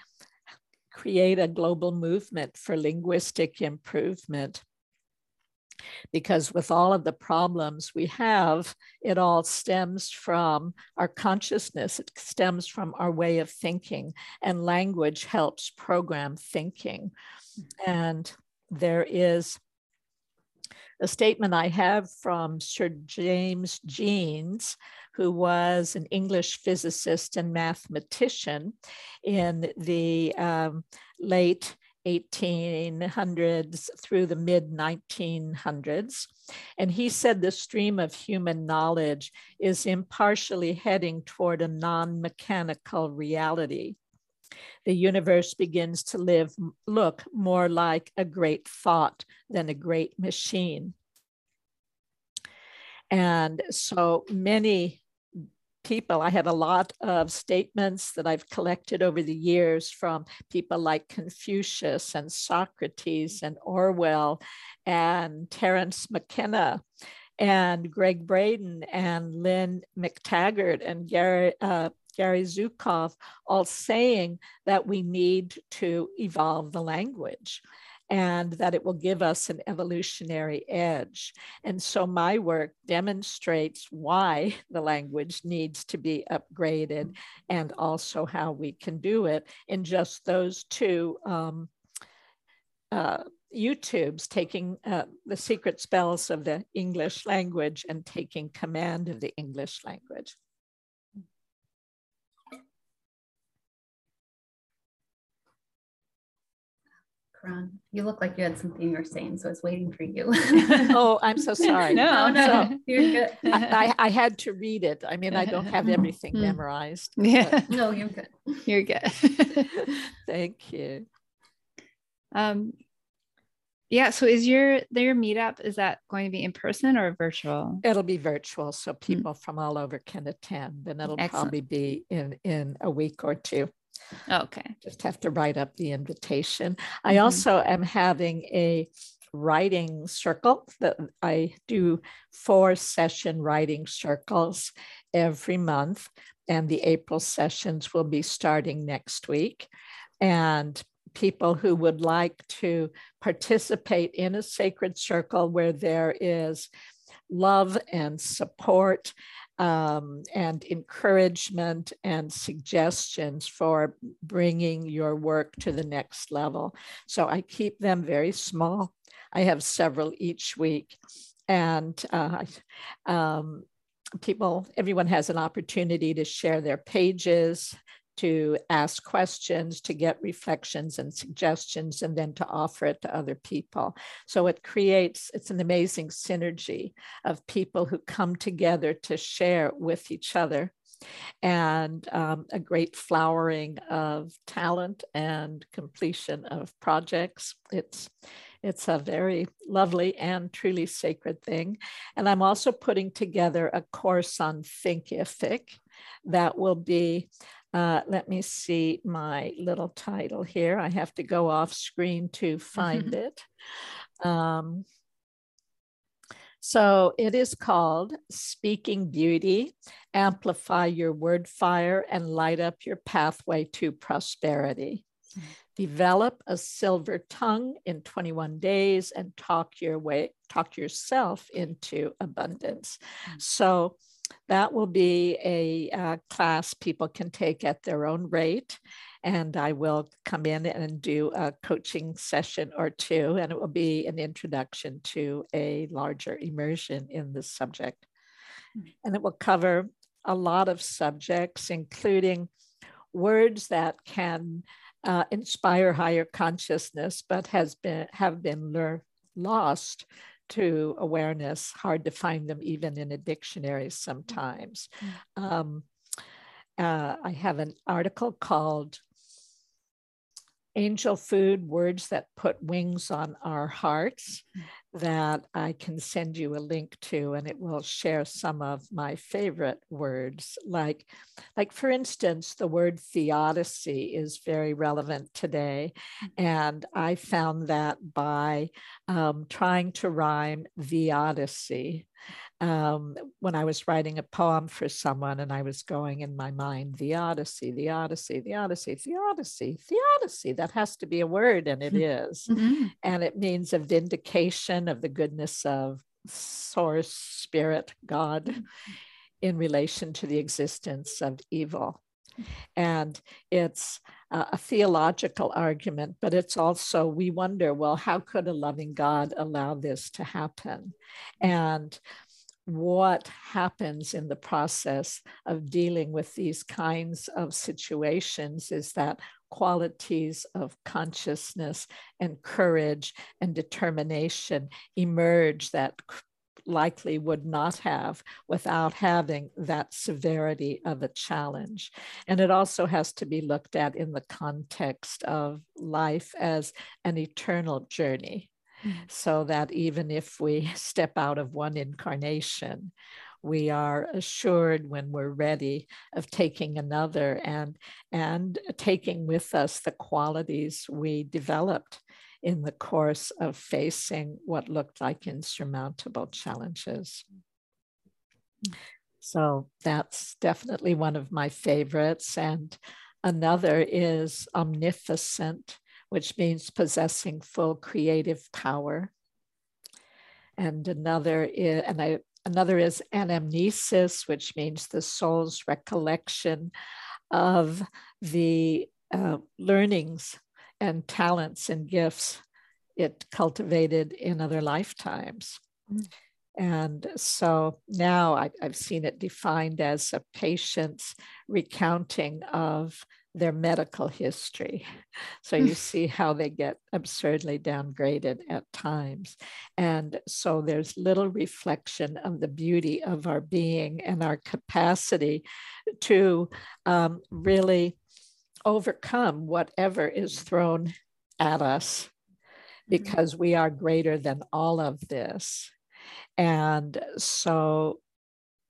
create a global movement for linguistic improvement because with all of the problems we have, it all stems from our consciousness, it stems from our way of thinking, and language helps program thinking. And there is a statement I have from Sir James Jeans, who was an English physicist and mathematician in the um, late 1800s through the mid 1900s. And he said the stream of human knowledge is impartially heading toward a non mechanical reality. The universe begins to live, look more like a great thought than a great machine. And so many people. I have a lot of statements that I've collected over the years from people like Confucius and Socrates and Orwell and Terence McKenna and Gregg Braden and Lynne McTaggart and Gary, uh, Gary Zukav, all saying that we need to evolve the language and that it will give us an evolutionary edge. And so my work demonstrates why the language needs to be upgraded and also how we can do it in just those two um, uh, YouTubes, taking uh, the secret spells of the English language and taking command of the English language. Karan, you look like you had something you were saying, so I was waiting for you. oh, I'm so sorry. No, no, so, you're good. I, I, had to read it. I mean, I don't have everything mm. memorized. Yeah. No, you're good. You're good. Thank you. Um, yeah. So is your their meetup is that going to be in person or virtual? It'll be virtual, so hmm. people mm. from all over can attend, and it'll Excellent. probably be in in a week or two. Okay. Just have to write up the invitation. Mm-hmm. I also am having a writing circle that I do four session writing circles every month. And the April sessions will be starting next week. And people who would like to participate in a sacred circle where there is love and support um, and encouragement and suggestions for bringing your work to the next level. So I keep them very small. I have several each week. And uh, um, people, everyone has an opportunity to share their pages, to ask questions, to get reflections and suggestions, and then to offer it to other people. So it creates, it's an amazing synergy of people who come together to share with each other and um, a great flowering of talent and completion of projects. It's it's a very lovely and truly sacred thing. And I'm also putting together a course on Thinkific that will be uh, let me see my little title here. I have to go off screen to find it. Um, so it is called Speaking Beauty Amplify Your Word Fire and Light Up Your Pathway to Prosperity. Mm-hmm. Develop a silver tongue in 21 days and talk your way, talk yourself into abundance. Mm-hmm. So that will be a uh, class people can take at their own rate. And I will come in and do a coaching session or two, and it will be an introduction to a larger immersion in this subject. And it will cover a lot of subjects, including words that can uh, inspire higher consciousness, but has been have been lost to awareness, hard to find them even in a dictionary sometimes. Mm-hmm. Um, uh, I have an article called angel food, words that put wings on our hearts, that I can send you a link to, and it will share some of my favorite words. Like, like for instance, the word theodicy is very relevant today, and I found that by um, trying to rhyme the Odyssey um, when I was writing a poem for someone and I was going in my mind, the Odyssey, the Odyssey, the Odyssey, the Odyssey, the Odyssey. That has to be a word, and it is. Mm-hmm. And it means a vindication of the goodness of source, spirit, God mm-hmm. in relation to the existence of evil. And it's a theological argument, but it's also, we wonder, well, how could a loving God allow this to happen? And what happens in the process of dealing with these kinds of situations is that qualities of consciousness and courage and determination emerge that likely would not have without having that severity of a challenge. And it also has to be looked at in the context of life as an eternal journey. Mm-hmm. So that even if we step out of one incarnation, we are assured when we're ready of taking another and and taking with us the qualities we developed in the course of facing what looked like insurmountable challenges. So that's definitely one of my favorites. And another is omnificent which means possessing full creative power. And another is, and I, another is anamnesis, which means the soul's recollection of the uh, learnings and talents and gifts it cultivated in other lifetimes. Mm. And so now I, have seen it defined as a patient's recounting of their medical history. So you see how they get absurdly downgraded at times. And so there's little reflection of the beauty of our being and our capacity to um, really overcome whatever is thrown at us mm-hmm. because we are greater than all of this. And so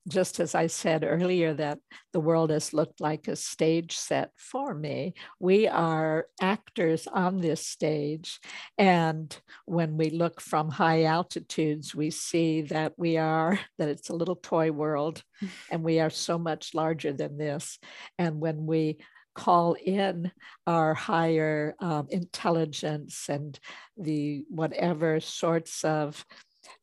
just as I said earlier, that the world has looked like a stage set for me. We are actors on this stage. And when we look from high altitudes, we see that we are, that it's a little toy world, and we are so much larger than this. And when we call in our higher um, intelligence and the whatever sorts of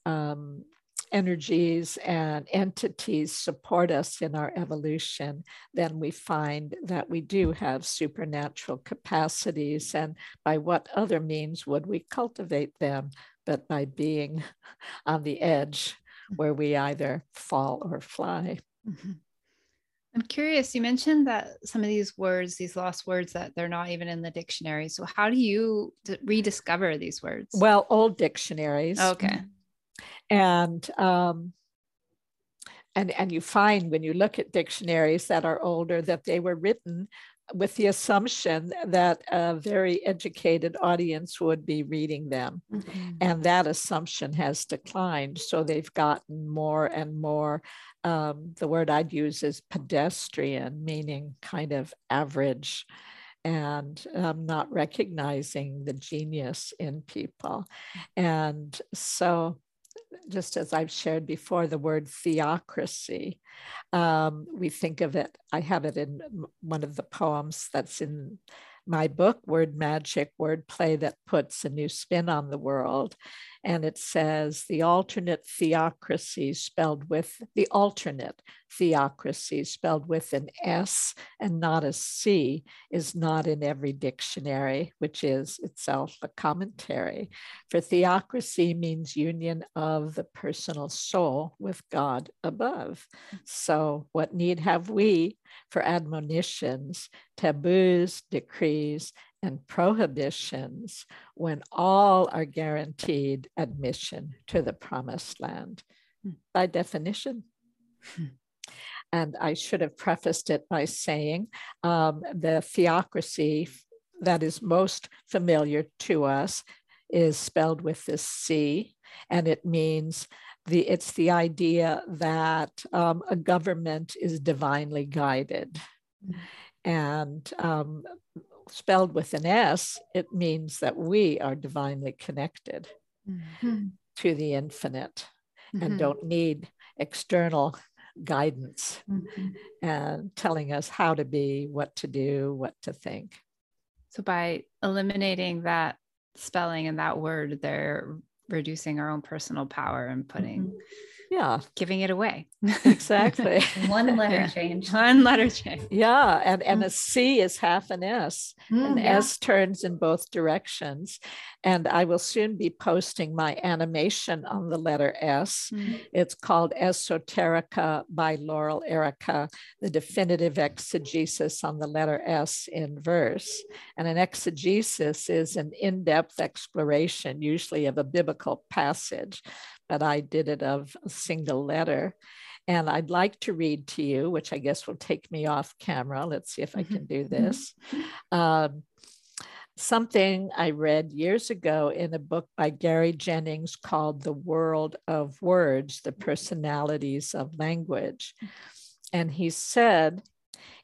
um, energies and entities support us in our evolution, then we find that we do have supernatural capacities. And by what other means would we cultivate them but by being on the edge where we either fall or fly? Mm-hmm. I'm curious, you mentioned that some of these words, these lost words, that they're not even in the dictionary. So, how do you d- rediscover these words? Well, old dictionaries. Okay and um, and and you find when you look at dictionaries that are older that they were written with the assumption that a very educated audience would be reading them. Mm-hmm. And that assumption has declined. So they've gotten more and more. Um, the word I'd use is pedestrian, meaning kind of average and um, not recognizing the genius in people. And so just as I've shared before, the word theocrasy. Um, we think of it, I have it in one of the poems that's in my book, Word Magic, Word Play, that puts a new spin on the world and it says the alternate theocrasy spelled with the alternate theocrasy spelled with an S and not a C is not in every dictionary, which is itself a commentary. For theocrasy means union of the personal soul with God above. So, what need have we for admonitions, taboos, decrees, and prohibitions when all are guaranteed admission to the promised land hmm. by definition. Hmm. And I should have prefaced it by saying um, the theocracy that is most familiar to us is spelled with this C, and it means the it's the idea that um, a government is divinely guided, mm-hmm. and um, spelled with an S, it means that we are divinely connected mm-hmm. to the infinite mm-hmm. and don't need external guidance mm-hmm. and telling us how to be, what to do, what to think. So by eliminating that spelling and that word, they're reducing our own personal power and putting mm-hmm yeah. giving it away. Exactly. One letter change. One letter change. Yeah and and a c is half an s mm, and yeah. s turns in both directions and i will soon be posting my animation on the letter s. Mm. it's called esoterica by Laurel Airica the definitive exegesis on the letter s in verse. And an exegesis is an in-depth exploration usually of a biblical passage but I did it of a single letter. And I'd like to read to you, which I guess will take me off camera. Let's see if I can do mm-hmm. this. Um, something I read years ago in a book by Gary Jennings called The World of Words The Personalities of Language. And he said,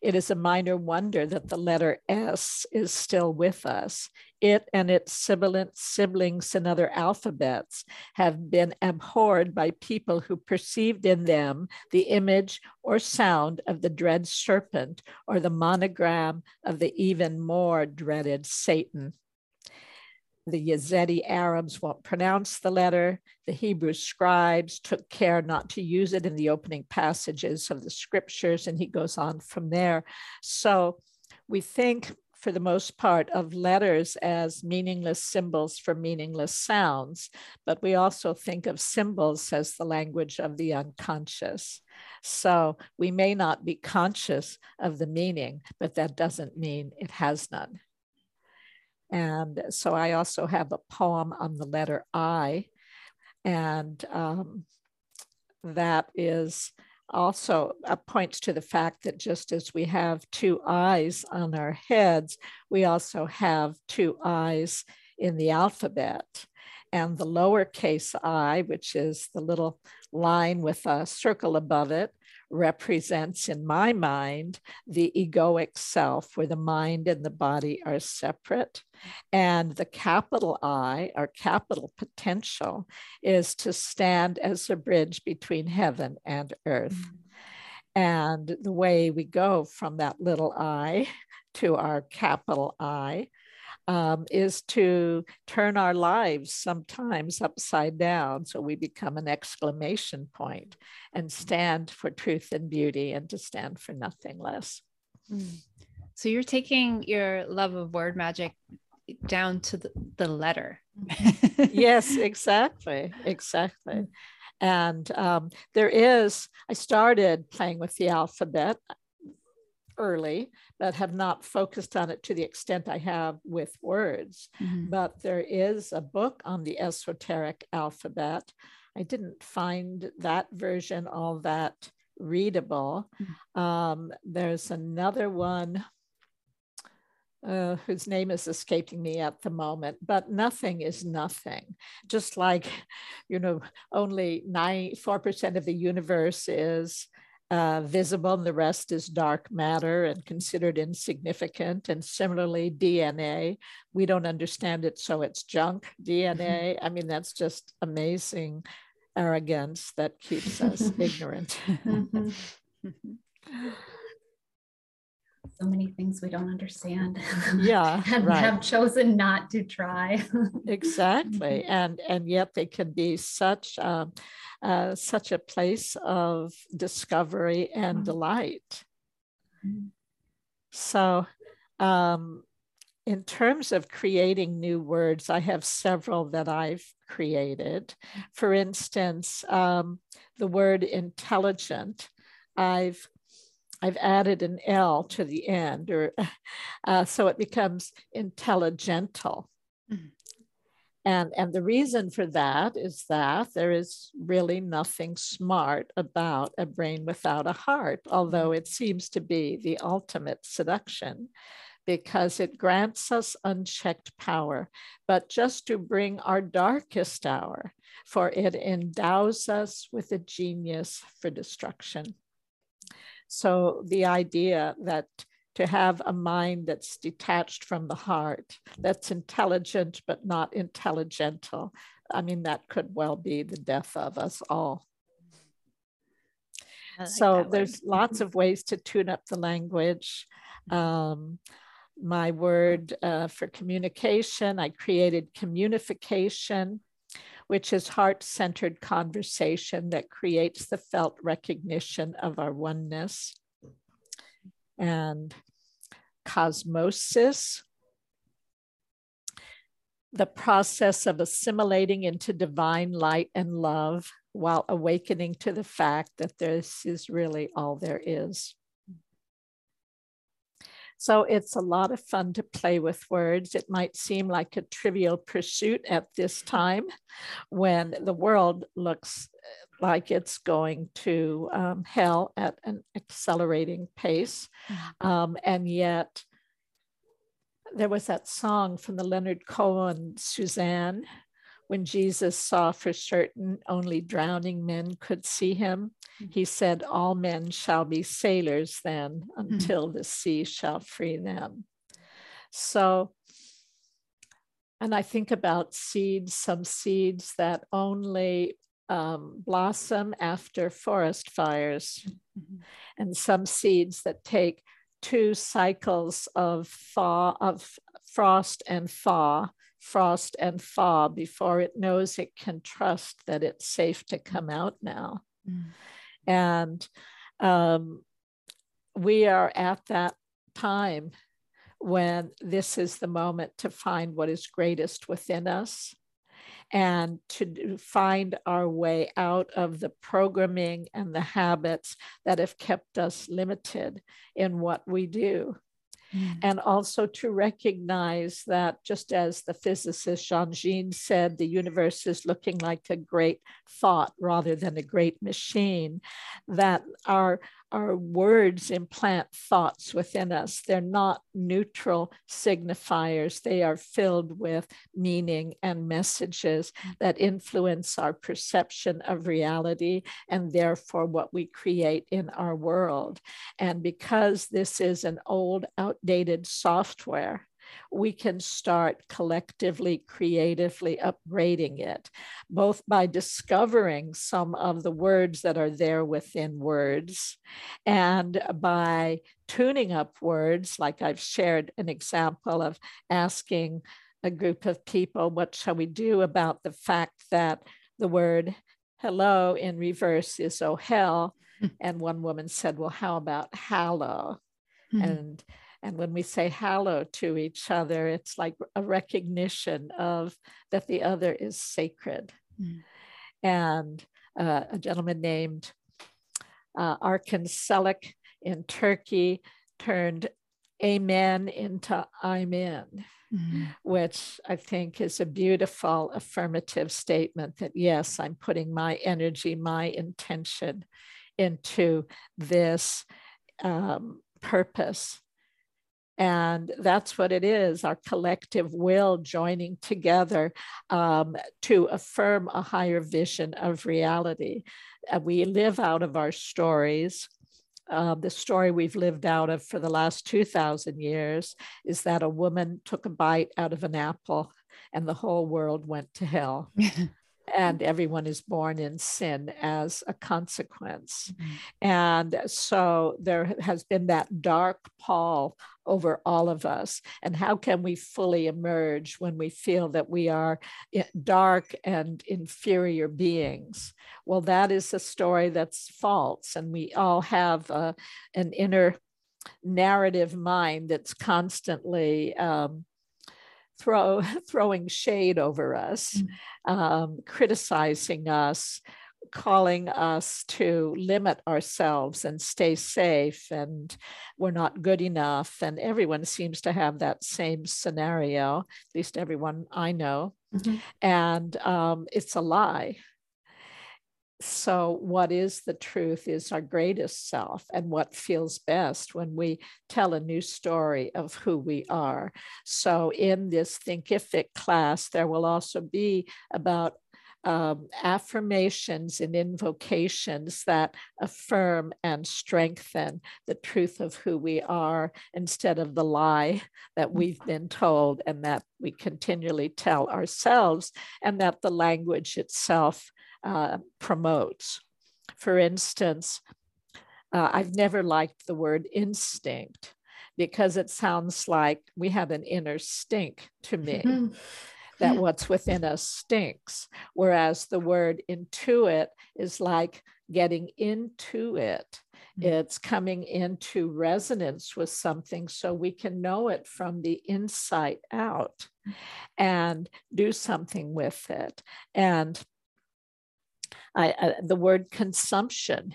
it is a minor wonder that the letter S is still with us it and its sibilant siblings and other alphabets have been abhorred by people who perceived in them the image or sound of the dread serpent or the monogram of the even more dreaded Satan. The Yazidi Arabs won't pronounce the letter. The Hebrew scribes took care not to use it in the opening passages of the scriptures, and he goes on from there. So we think for the most part, of letters as meaningless symbols for meaningless sounds, but we also think of symbols as the language of the unconscious. So we may not be conscious of the meaning, but that doesn't mean it has none. And so I also have a poem on the letter I, and um, that is also uh, points to the fact that just as we have two eyes on our heads, we also have two eyes in the alphabet. And the lowercase i, which is the little line with a circle above it, represents in my mind the egoic self, where the mind and the body are separate. And the capital I, our capital potential, is to stand as a bridge between heaven and earth. Mm-hmm. And the way we go from that little I to our capital I um, is to turn our lives sometimes upside down so we become an exclamation point and stand for truth and beauty and to stand for nothing less. Mm. So you're taking your love of word magic down to the, the letter. yes, exactly. Exactly. And um, there is, I started playing with the alphabet early, but have not focused on it to the extent I have with words. Mm-hmm. But there is a book on the esoteric alphabet. I didn't find that version all that readable. Mm-hmm. Um, there's another one. Uh, whose name is escaping me at the moment, but nothing is nothing. Just like, you know, only 94% of the universe is uh, visible and the rest is dark matter and considered insignificant. And similarly, DNA, we don't understand it, so it's junk DNA. I mean, that's just amazing arrogance that keeps us ignorant. Mm-hmm. so many things we don't understand. Yeah, and right. have chosen not to try. exactly, and and yet they can be such. Um, uh, such a place of discovery and mm-hmm. delight. Mm-hmm. So, um, in terms of creating new words, I have several that I've created. For instance, um, the word intelligent, I've I've added an L to the end, or uh, so it becomes intelligental. Mm-hmm. And, and the reason for that is that there is really nothing smart about a brain without a heart, although it seems to be the ultimate seduction. because it grants us unchecked power, but just to bring our darkest hour, for it endows us with a genius for destruction. So the idea that to have a mind that's detached from the heart, that's intelligent but not intelligental, I mean, that could well be the death of us all. Like so there's lots of ways to tune up the language. Um, my word uh, for communication, I created communication, which is heart centered conversation that creates the felt recognition of our oneness. And cosmosis, the process of assimilating into divine light and love while awakening to the fact that this is really all there is. So it's a lot of fun to play with words. It might seem like a trivial pursuit at this time when the world looks like it's going to um, hell at an accelerating pace. Mm-hmm. Um, and yet, there was that song from the Leonard Cohen, Suzanne, when Jesus saw for certain only drowning men could see him. Mm-hmm. He said, All men shall be sailors then mm-hmm. until the sea shall free them. So, and I think about seeds, some seeds that only um, blossom after forest fires, mm-hmm. and some seeds that take two cycles of thaw of frost and thaw frost and thaw before it knows it can trust that it's safe to come out now mm. and um, we are at that time when this is the moment to find what is greatest within us and to find our way out of the programming and the habits that have kept us limited in what we do. Mm. And also to recognize that, just as the physicist James Jeans said, the universe is looking like a great thought rather than a great machine, that our our words implant thoughts within us. They're not neutral signifiers, they are filled with meaning and messages that influence our perception of reality and therefore what we create in our world. And because this is an old, outdated software, we can start collectively, creatively upgrading it, both by discovering some of the words that are there within words and by tuning up words, like I've shared an example of asking a group of people, what shall we do about the fact that the word hello in reverse is oh hell? Hmm. and one woman said, well, how about hallow? Mm-hmm. And and when we say hallow to each other, it's like a recognition of that the other is sacred. Mm. And uh, a gentleman named uh, Arkan Selik in Turkey turned amen into I'm in, mm. which I think is a beautiful affirmative statement that yes, I'm putting my energy, my intention into this um, purpose and that's what it is our collective will joining together um, to affirm a higher vision of reality. Uh, we live out of our stories. Uh, the story we've lived out of for the last 2,000 years is that a woman took a bite out of an apple and the whole world went to hell. and everyone is born in sin as a consequence. Mm-hmm. And so there has been that dark pall over all of us. And how can we fully emerge when we feel that we are dark and inferior beings? Well, that is a story that's false. And we all have uh, an inner narrative mind that's constantly. Um, throw throwing shade over us, mm-hmm. um, criticizing us, calling us to limit ourselves and stay safe, and we're not good enough. And everyone seems to have that same scenario, at least everyone I know. Mm-hmm. And um, it's a lie. So, what is the truth is our greatest self, and what feels best when we tell a new story of who we are. So, in this Thinkific class, there will also be about um, affirmations and invocations that affirm and strengthen the truth of who we are instead of the lie that we've been told and that we continually tell ourselves, and that the language itself uh, promotes. For instance, uh, I've never liked the word instinct because it sounds like we have an inner stink to me, mm-hmm. that what's within us stinks. Whereas the word intuit is like getting into it. Mm-hmm. It's coming into resonance with something so we can know it from the inside out and do something with it. And I, uh, the word consumption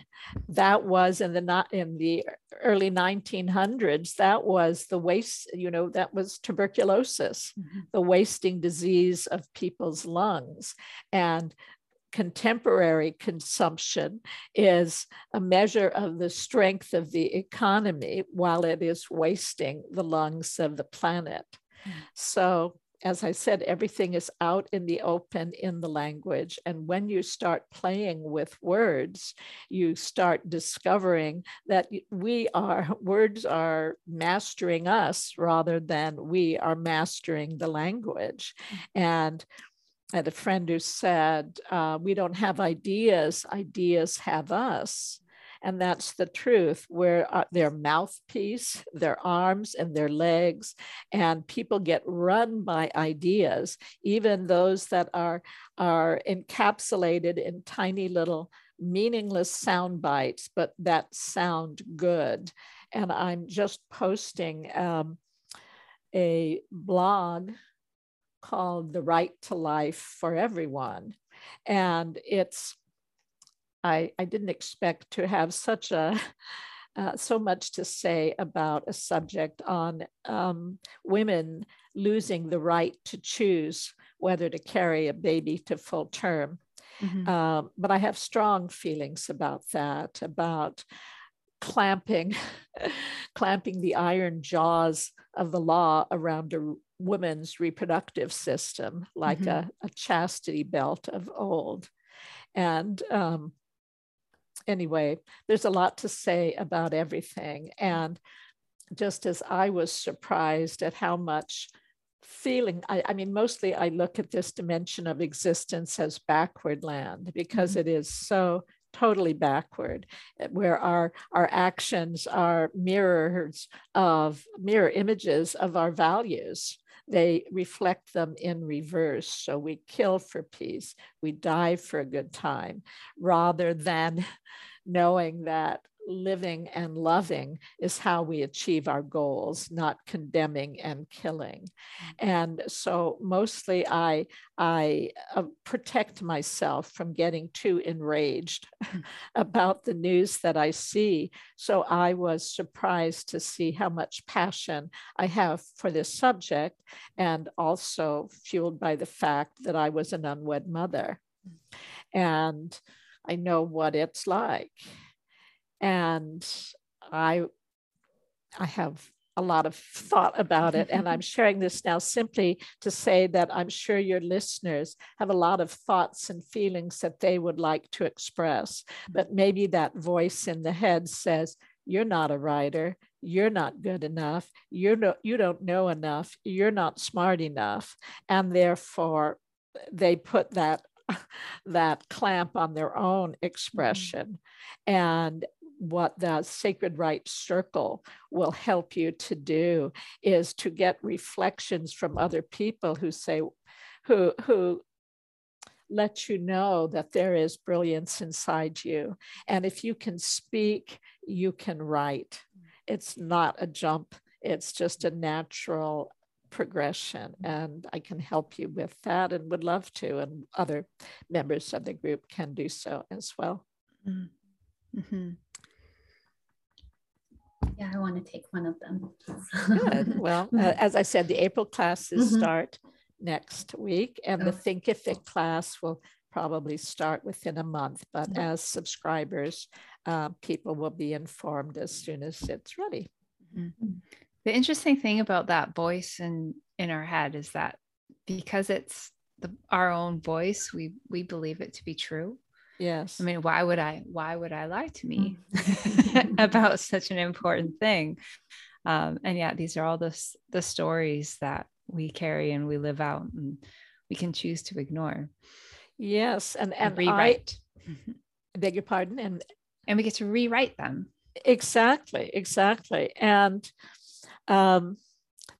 that was in the not in the early 1900s that was the waste you know that was tuberculosis mm-hmm. the wasting disease of people's lungs and contemporary consumption is a measure of the strength of the economy while it is wasting the lungs of the planet mm-hmm. so as I said, everything is out in the open in the language. And when you start playing with words, you start discovering that we are, words are mastering us rather than we are mastering the language. Mm-hmm. And I had a friend who said, uh, We don't have ideas, ideas have us. And that's the truth, where uh, their mouthpiece, their arms, and their legs, and people get run by ideas, even those that are, are encapsulated in tiny little meaningless sound bites, but that sound good. And I'm just posting um, a blog called The Right to Life for Everyone. And it's I, I didn't expect to have such a uh, so much to say about a subject on um, women losing the right to choose whether to carry a baby to full term. Mm-hmm. Um, but I have strong feelings about that, about clamping, clamping the iron jaws of the law around a woman's reproductive system, like mm-hmm. a, a, chastity belt of old. And um, anyway, there's a lot to say about everything. And just as I was surprised at how much feeling, I, I mean, mostly I look at this dimension of existence as backward land because mm-hmm. it is so totally backward where our our actions are mirrors of mirror images of our values they reflect them in reverse. So we kill for peace, we die for a good time, rather than knowing that living and loving is how we achieve our goals, not condemning and killing. Mm-hmm. And so mostly I, I uh, protect myself from getting too enraged mm. about the news that I see. So I was surprised to see how much passion I have for this subject and also fueled by the fact that I was an unwed mother. Mm. And I know what it's like and I I have a lot of thought about it. And I'm sharing this now simply to say that I'm sure your listeners have a lot of thoughts and feelings that they would like to express. But maybe that voice in the head says, You're not a writer. You're not good enough. You're no, you don't know enough. You're not smart enough. And therefore, they put that that clamp on their own mm-hmm. expression. Mm-hmm. And what the sacred right circle will help you to do is to get reflections from other people who say who who let you know that there is brilliance inside you. And if you can speak you can write. It's not a jump. It's just a natural progression. And i can help you with that and would love to. And other members of the group can do so as well. Mm-hmm. Yeah, I want to take one of them. Good. Well, uh, as I said, the April classes mm-hmm. start next week, and the Thinkific class will probably start within a month, but mm-hmm. as subscribers, uh, people will be informed as soon as it's ready. Mm-hmm. The interesting thing about that voice in in our head is that because it's the, our own voice, we we believe it to be true. Yes. I mean, why would I why would I lie to me mm. about such an important thing? Um, and yeah, these are all the the stories that we carry and we live out and we can choose to ignore. Yes. And and, and rewrite. I beg your pardon. And and we get to rewrite them. Exactly, exactly. And um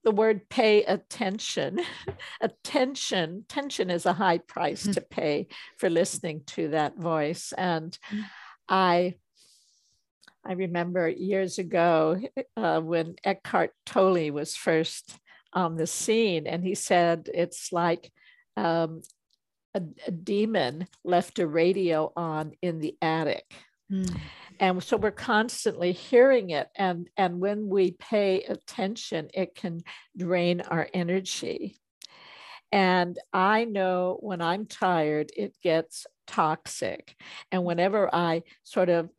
the word pay attention. attention, tension is a high price mm-hmm. to pay for listening to that voice. And mm-hmm. I I remember years ago uh, when Eckhart Tolle was first on the scene, and he said it's like um, a, a, demon left a radio on in the attic. Mm and so we're constantly hearing it and and when we pay attention it can drain our energy. And i know when i'm tired it gets toxic. And whenever i sort of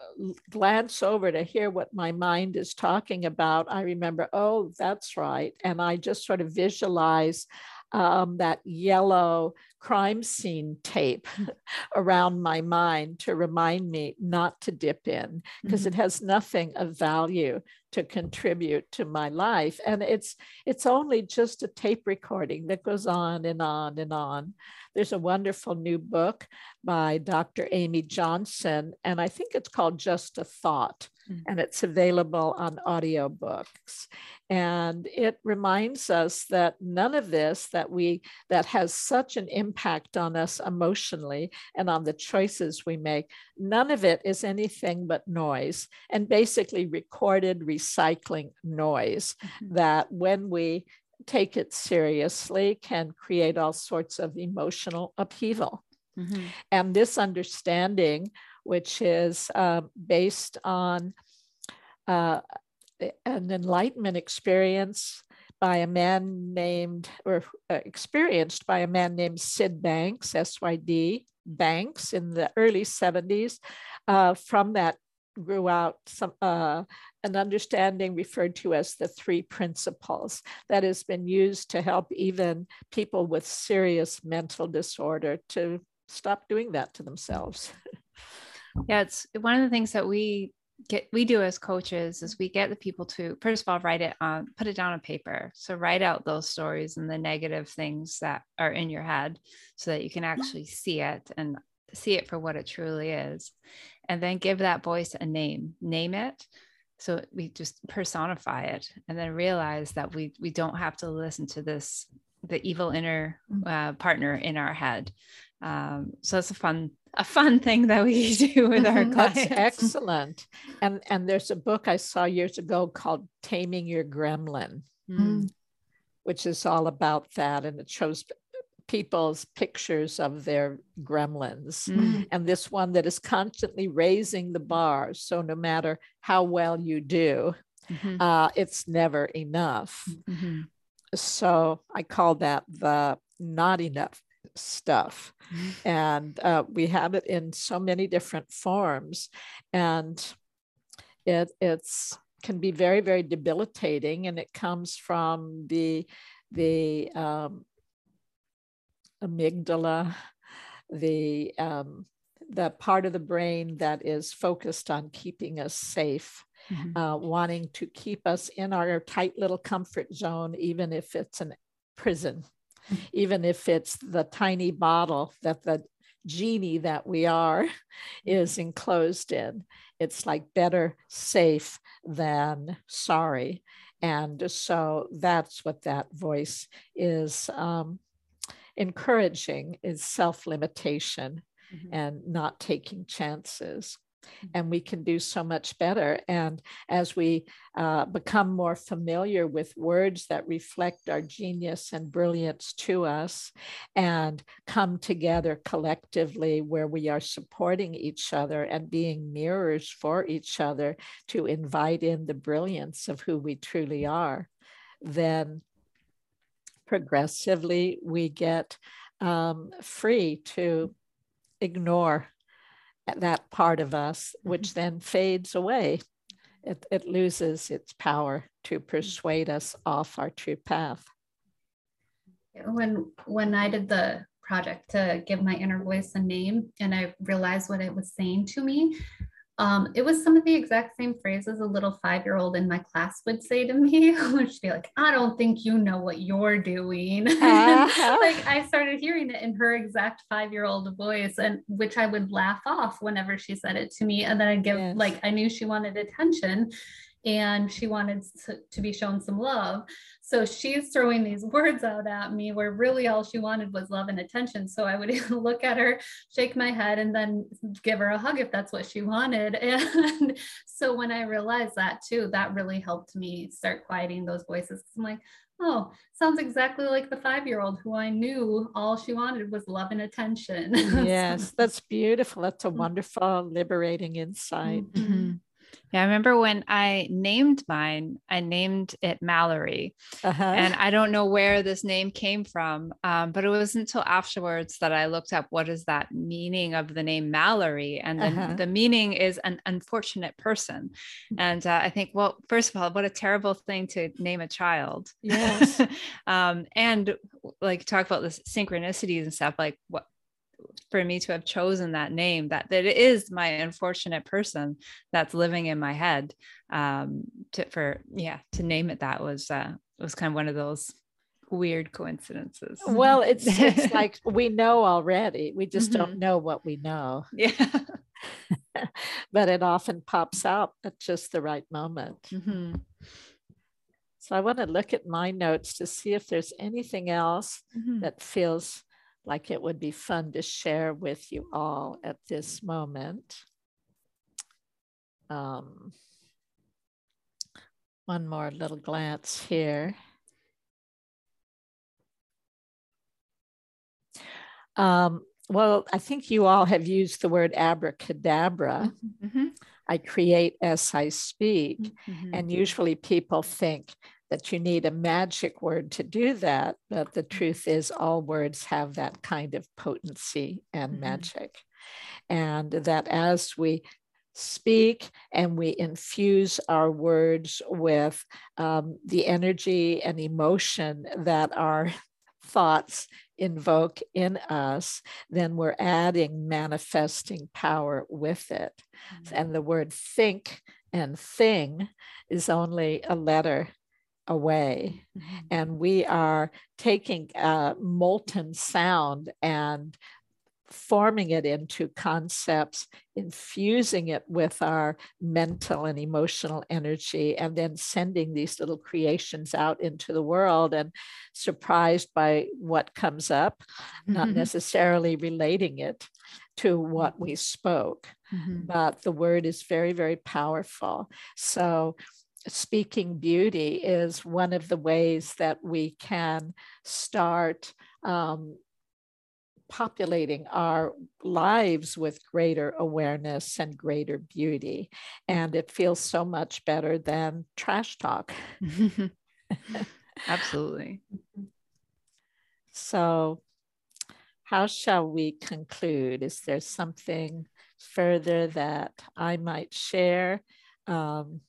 glance over to hear what my mind is talking about i remember oh that's right. And i just sort of visualize um, that yellow crime scene tape around my mind to remind me not to dip in because mm-hmm. it has nothing of value to contribute to my life and it's it's only just a tape recording that goes on and on and on there's a wonderful new book by Dr. Amy Johnson and I think it's called Just a Thought mm. and it's available on audiobooks and it reminds us that none of this that we that has such an impact on us emotionally and on the choices we make none of it is anything but noise and basically recorded recycling noise mm-hmm. that when we take it seriously can create all sorts of emotional upheaval mm-hmm. and this understanding which is uh, based on uh, an enlightenment experience by a man named, or uh, experienced by a man named Syd Banks, SYD Banks, in the early 70s. Uh, from that grew out some uh, an understanding referred to as the three principles that has been used to help even people with serious mental disorder to stop doing that to themselves. yeah, it's one of the things that we get we do as coaches is we get the people to first of all write it on put it down on paper. So write out those stories and the negative things that are in your head so that you can actually see it and see it for what it truly is. And then give that voice a name name it. So we just personify it and then realize that we we don't have to listen to this the evil inner mm. uh, partner in our head. Um, so it's a fun a fun thing that we do with our clients. That's excellent. And and there's a book I saw years ago called Taming Your Gremlin, mm. which is all about that, and it shows people's pictures of their gremlins mm. and this one that is constantly raising the bar so no matter how well you do mm-hmm. uh, it's never enough mm-hmm. so i call that the not enough stuff. Mm-hmm. And uh, we have it in so many different forms. And it it's can be very, very debilitating. And it comes from the the um, amygdala, the um, the part of the brain that is focused on keeping us safe. Mm-hmm. Uh, wanting to keep us in our tight little comfort zone, even if it's an prison even if it's the tiny bottle that the genie that we are is enclosed in. It's like better safe than sorry. And so that's what that voice is um, encouraging is self-limitation mm-hmm. and not taking chances and we can do so much better. And as we uh, become more familiar with words that reflect our genius and brilliance to us and come together collectively where we are supporting each other and being mirrors for each other to invite in the brilliance of who we truly are, then progressively we get um, free to ignore that part of us, which mm-hmm. then fades away. It, it loses its power to persuade us off our true path. When when I did the project to give my inner voice a name and I realized what it was saying to me, um, it was some of the exact same phrases a little five year old in my class would say to me, which would be like, I don't think you know what you're doing. Uh-huh. like I started hearing it in her exact five year old voice, and which I would laugh off whenever she said it to me. And then I'd give, yes. like, I knew she wanted attention and she wanted to, to, be shown some love. So she's throwing these words out at me where really all she wanted was love and attention. So I would look at her, shake my head, and then give her a hug if that's what she wanted. And so when I realized that too, that really helped me start quieting those voices. I'm like, oh, sounds exactly like the five year old who I knew all she wanted was love and attention. Yes, that's beautiful. That's a wonderful, liberating insight. Mm-hmm. Yeah, I remember when I named mine, I named it Mallory. Uh-huh. And I don't know where this name came from, um, but it wasn't until afterwards that I looked up what is that meaning of the name Mallory. And then uh-huh. the meaning is an unfortunate person. Mm. And uh, I think, well, first of all, what a terrible thing to name a child. Yes. um, and like talk about the synchronicities and stuff, like what for me to have chosen that name that that it is my unfortunate person that's living in my head um to for yeah to name it that was uh was kind of one of those weird coincidences well it's, it's like we know already we just mm-hmm. don't know what we know yeah but it often pops out at just the right moment mm-hmm. so i want to look at my notes to see if there's anything else mm-hmm. that feels like it would be fun to share with you all at this moment. Um, one more little glance here. Um, well, I think you all have used the word abracadabra. Mm-hmm. I create as I speak. Mm-hmm. And usually people think that you need a magic word to do that. But the truth is, all words have that kind of potency and mm-hmm. magic. And that as we speak and we infuse our words with um, the energy and emotion that our thoughts invoke in us, then we're adding manifesting power with it. Mm-hmm. And the word think and thing is only a letter away. Mm-hmm. And we are taking a molten sound and forming it into concepts, infusing it with our mental and emotional energy, and then sending these little creations out into the world and surprised by what comes up, mm-hmm. not necessarily relating it to what we spoke. Mm-hmm. But the word is very, very powerful. So speaking beauty is one of the ways that we can start um, populating our lives with greater awareness and greater beauty. And it feels so much better than trash talk. Absolutely. so, how shall we conclude? Is there something further that I might share? Um,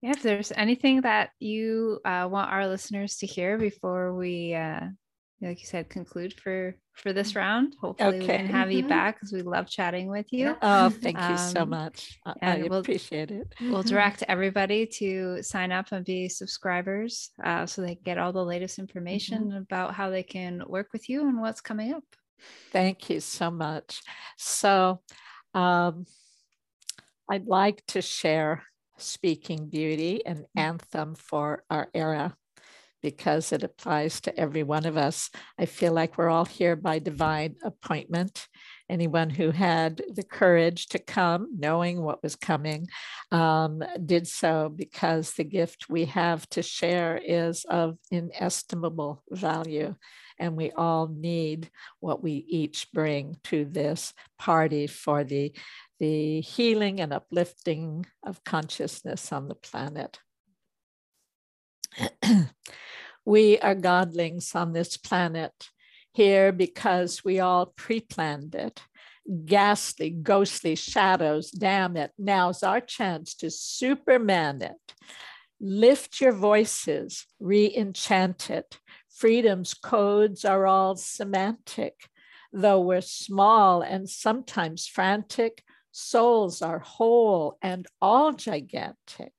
yeah, if there's anything that you uh, want our listeners to hear before we, uh, like you said, conclude for for this round, hopefully okay. we can have you mm-hmm. back because we love chatting with you. Oh, thank you um, so much. I, I we'll, appreciate it. We'll mm-hmm. direct everybody to sign up and be subscribers uh, so they get all the latest information mm-hmm. about how they can work with you and what's coming up. Thank you so much. So, um, I'd like to share Speaking Beauty, an mm. anthem for our era, because it applies to every one of us. I feel like we're all here by divine appointment. Anyone who had the courage to come, knowing what was coming, um, did so because the gift we have to share is of inestimable value. And we all need what we each bring to this party for the the healing and uplifting of consciousness on the planet. we are godlings on this planet here because we all pre planned it. Ghastly, ghostly shadows, damn it. Now's our chance to superman it. Lift your voices, re enchant it. Freedom's codes are all semantic. Though we're small and sometimes frantic, souls are whole and all gigantic.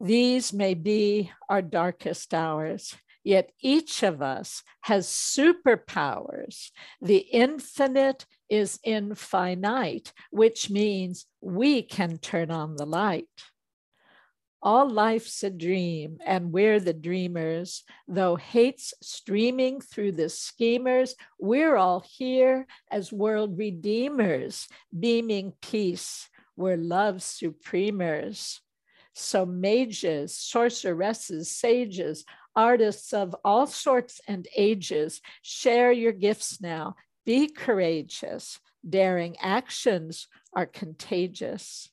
These may be our darkest hours, yet each of us has superpowers. The infinite is infinite, which means we can turn on the light. All life's a dream, and we're the dreamers. Though hate's streaming through the schemers, we're all here as world redeemers, beaming peace. We're love's supremers. So, mages, sorceresses, sages, artists of all sorts and ages, share your gifts now. Be courageous. Daring actions are contagious.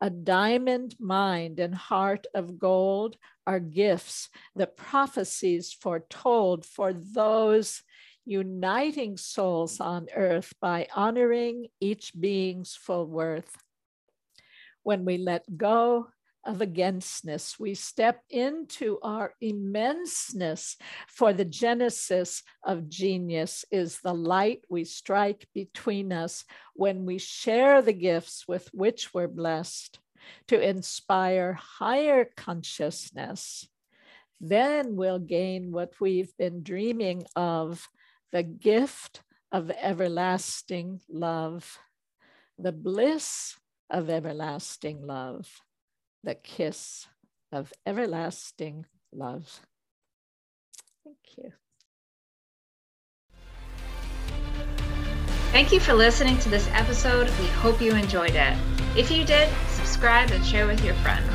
A diamond mind and heart of gold are gifts, the prophecies foretold for those uniting souls on earth by honoring each being's full worth. When we let go of againstness. We step into our immenseness, for the genesis of genius is the light we strike between us when we share the gifts with which we're blessed to inspire higher consciousness. Then we'll gain what we've been dreaming of the gift of everlasting love, the bliss of everlasting love the kiss of everlasting love. Thank you. Thank you for listening to this episode. We hope you enjoyed it. If you did, subscribe and share with your friends.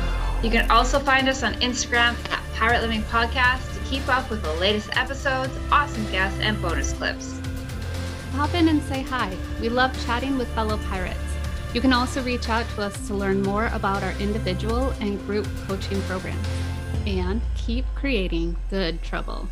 You can also find us on Instagram at Pirate Living Podcast to keep up with the latest episodes, awesome guests, and bonus clips. Pop in and say hi. We love chatting with fellow pirates. You can also reach out to us to learn more about our individual and group coaching programs. And keep creating good trouble.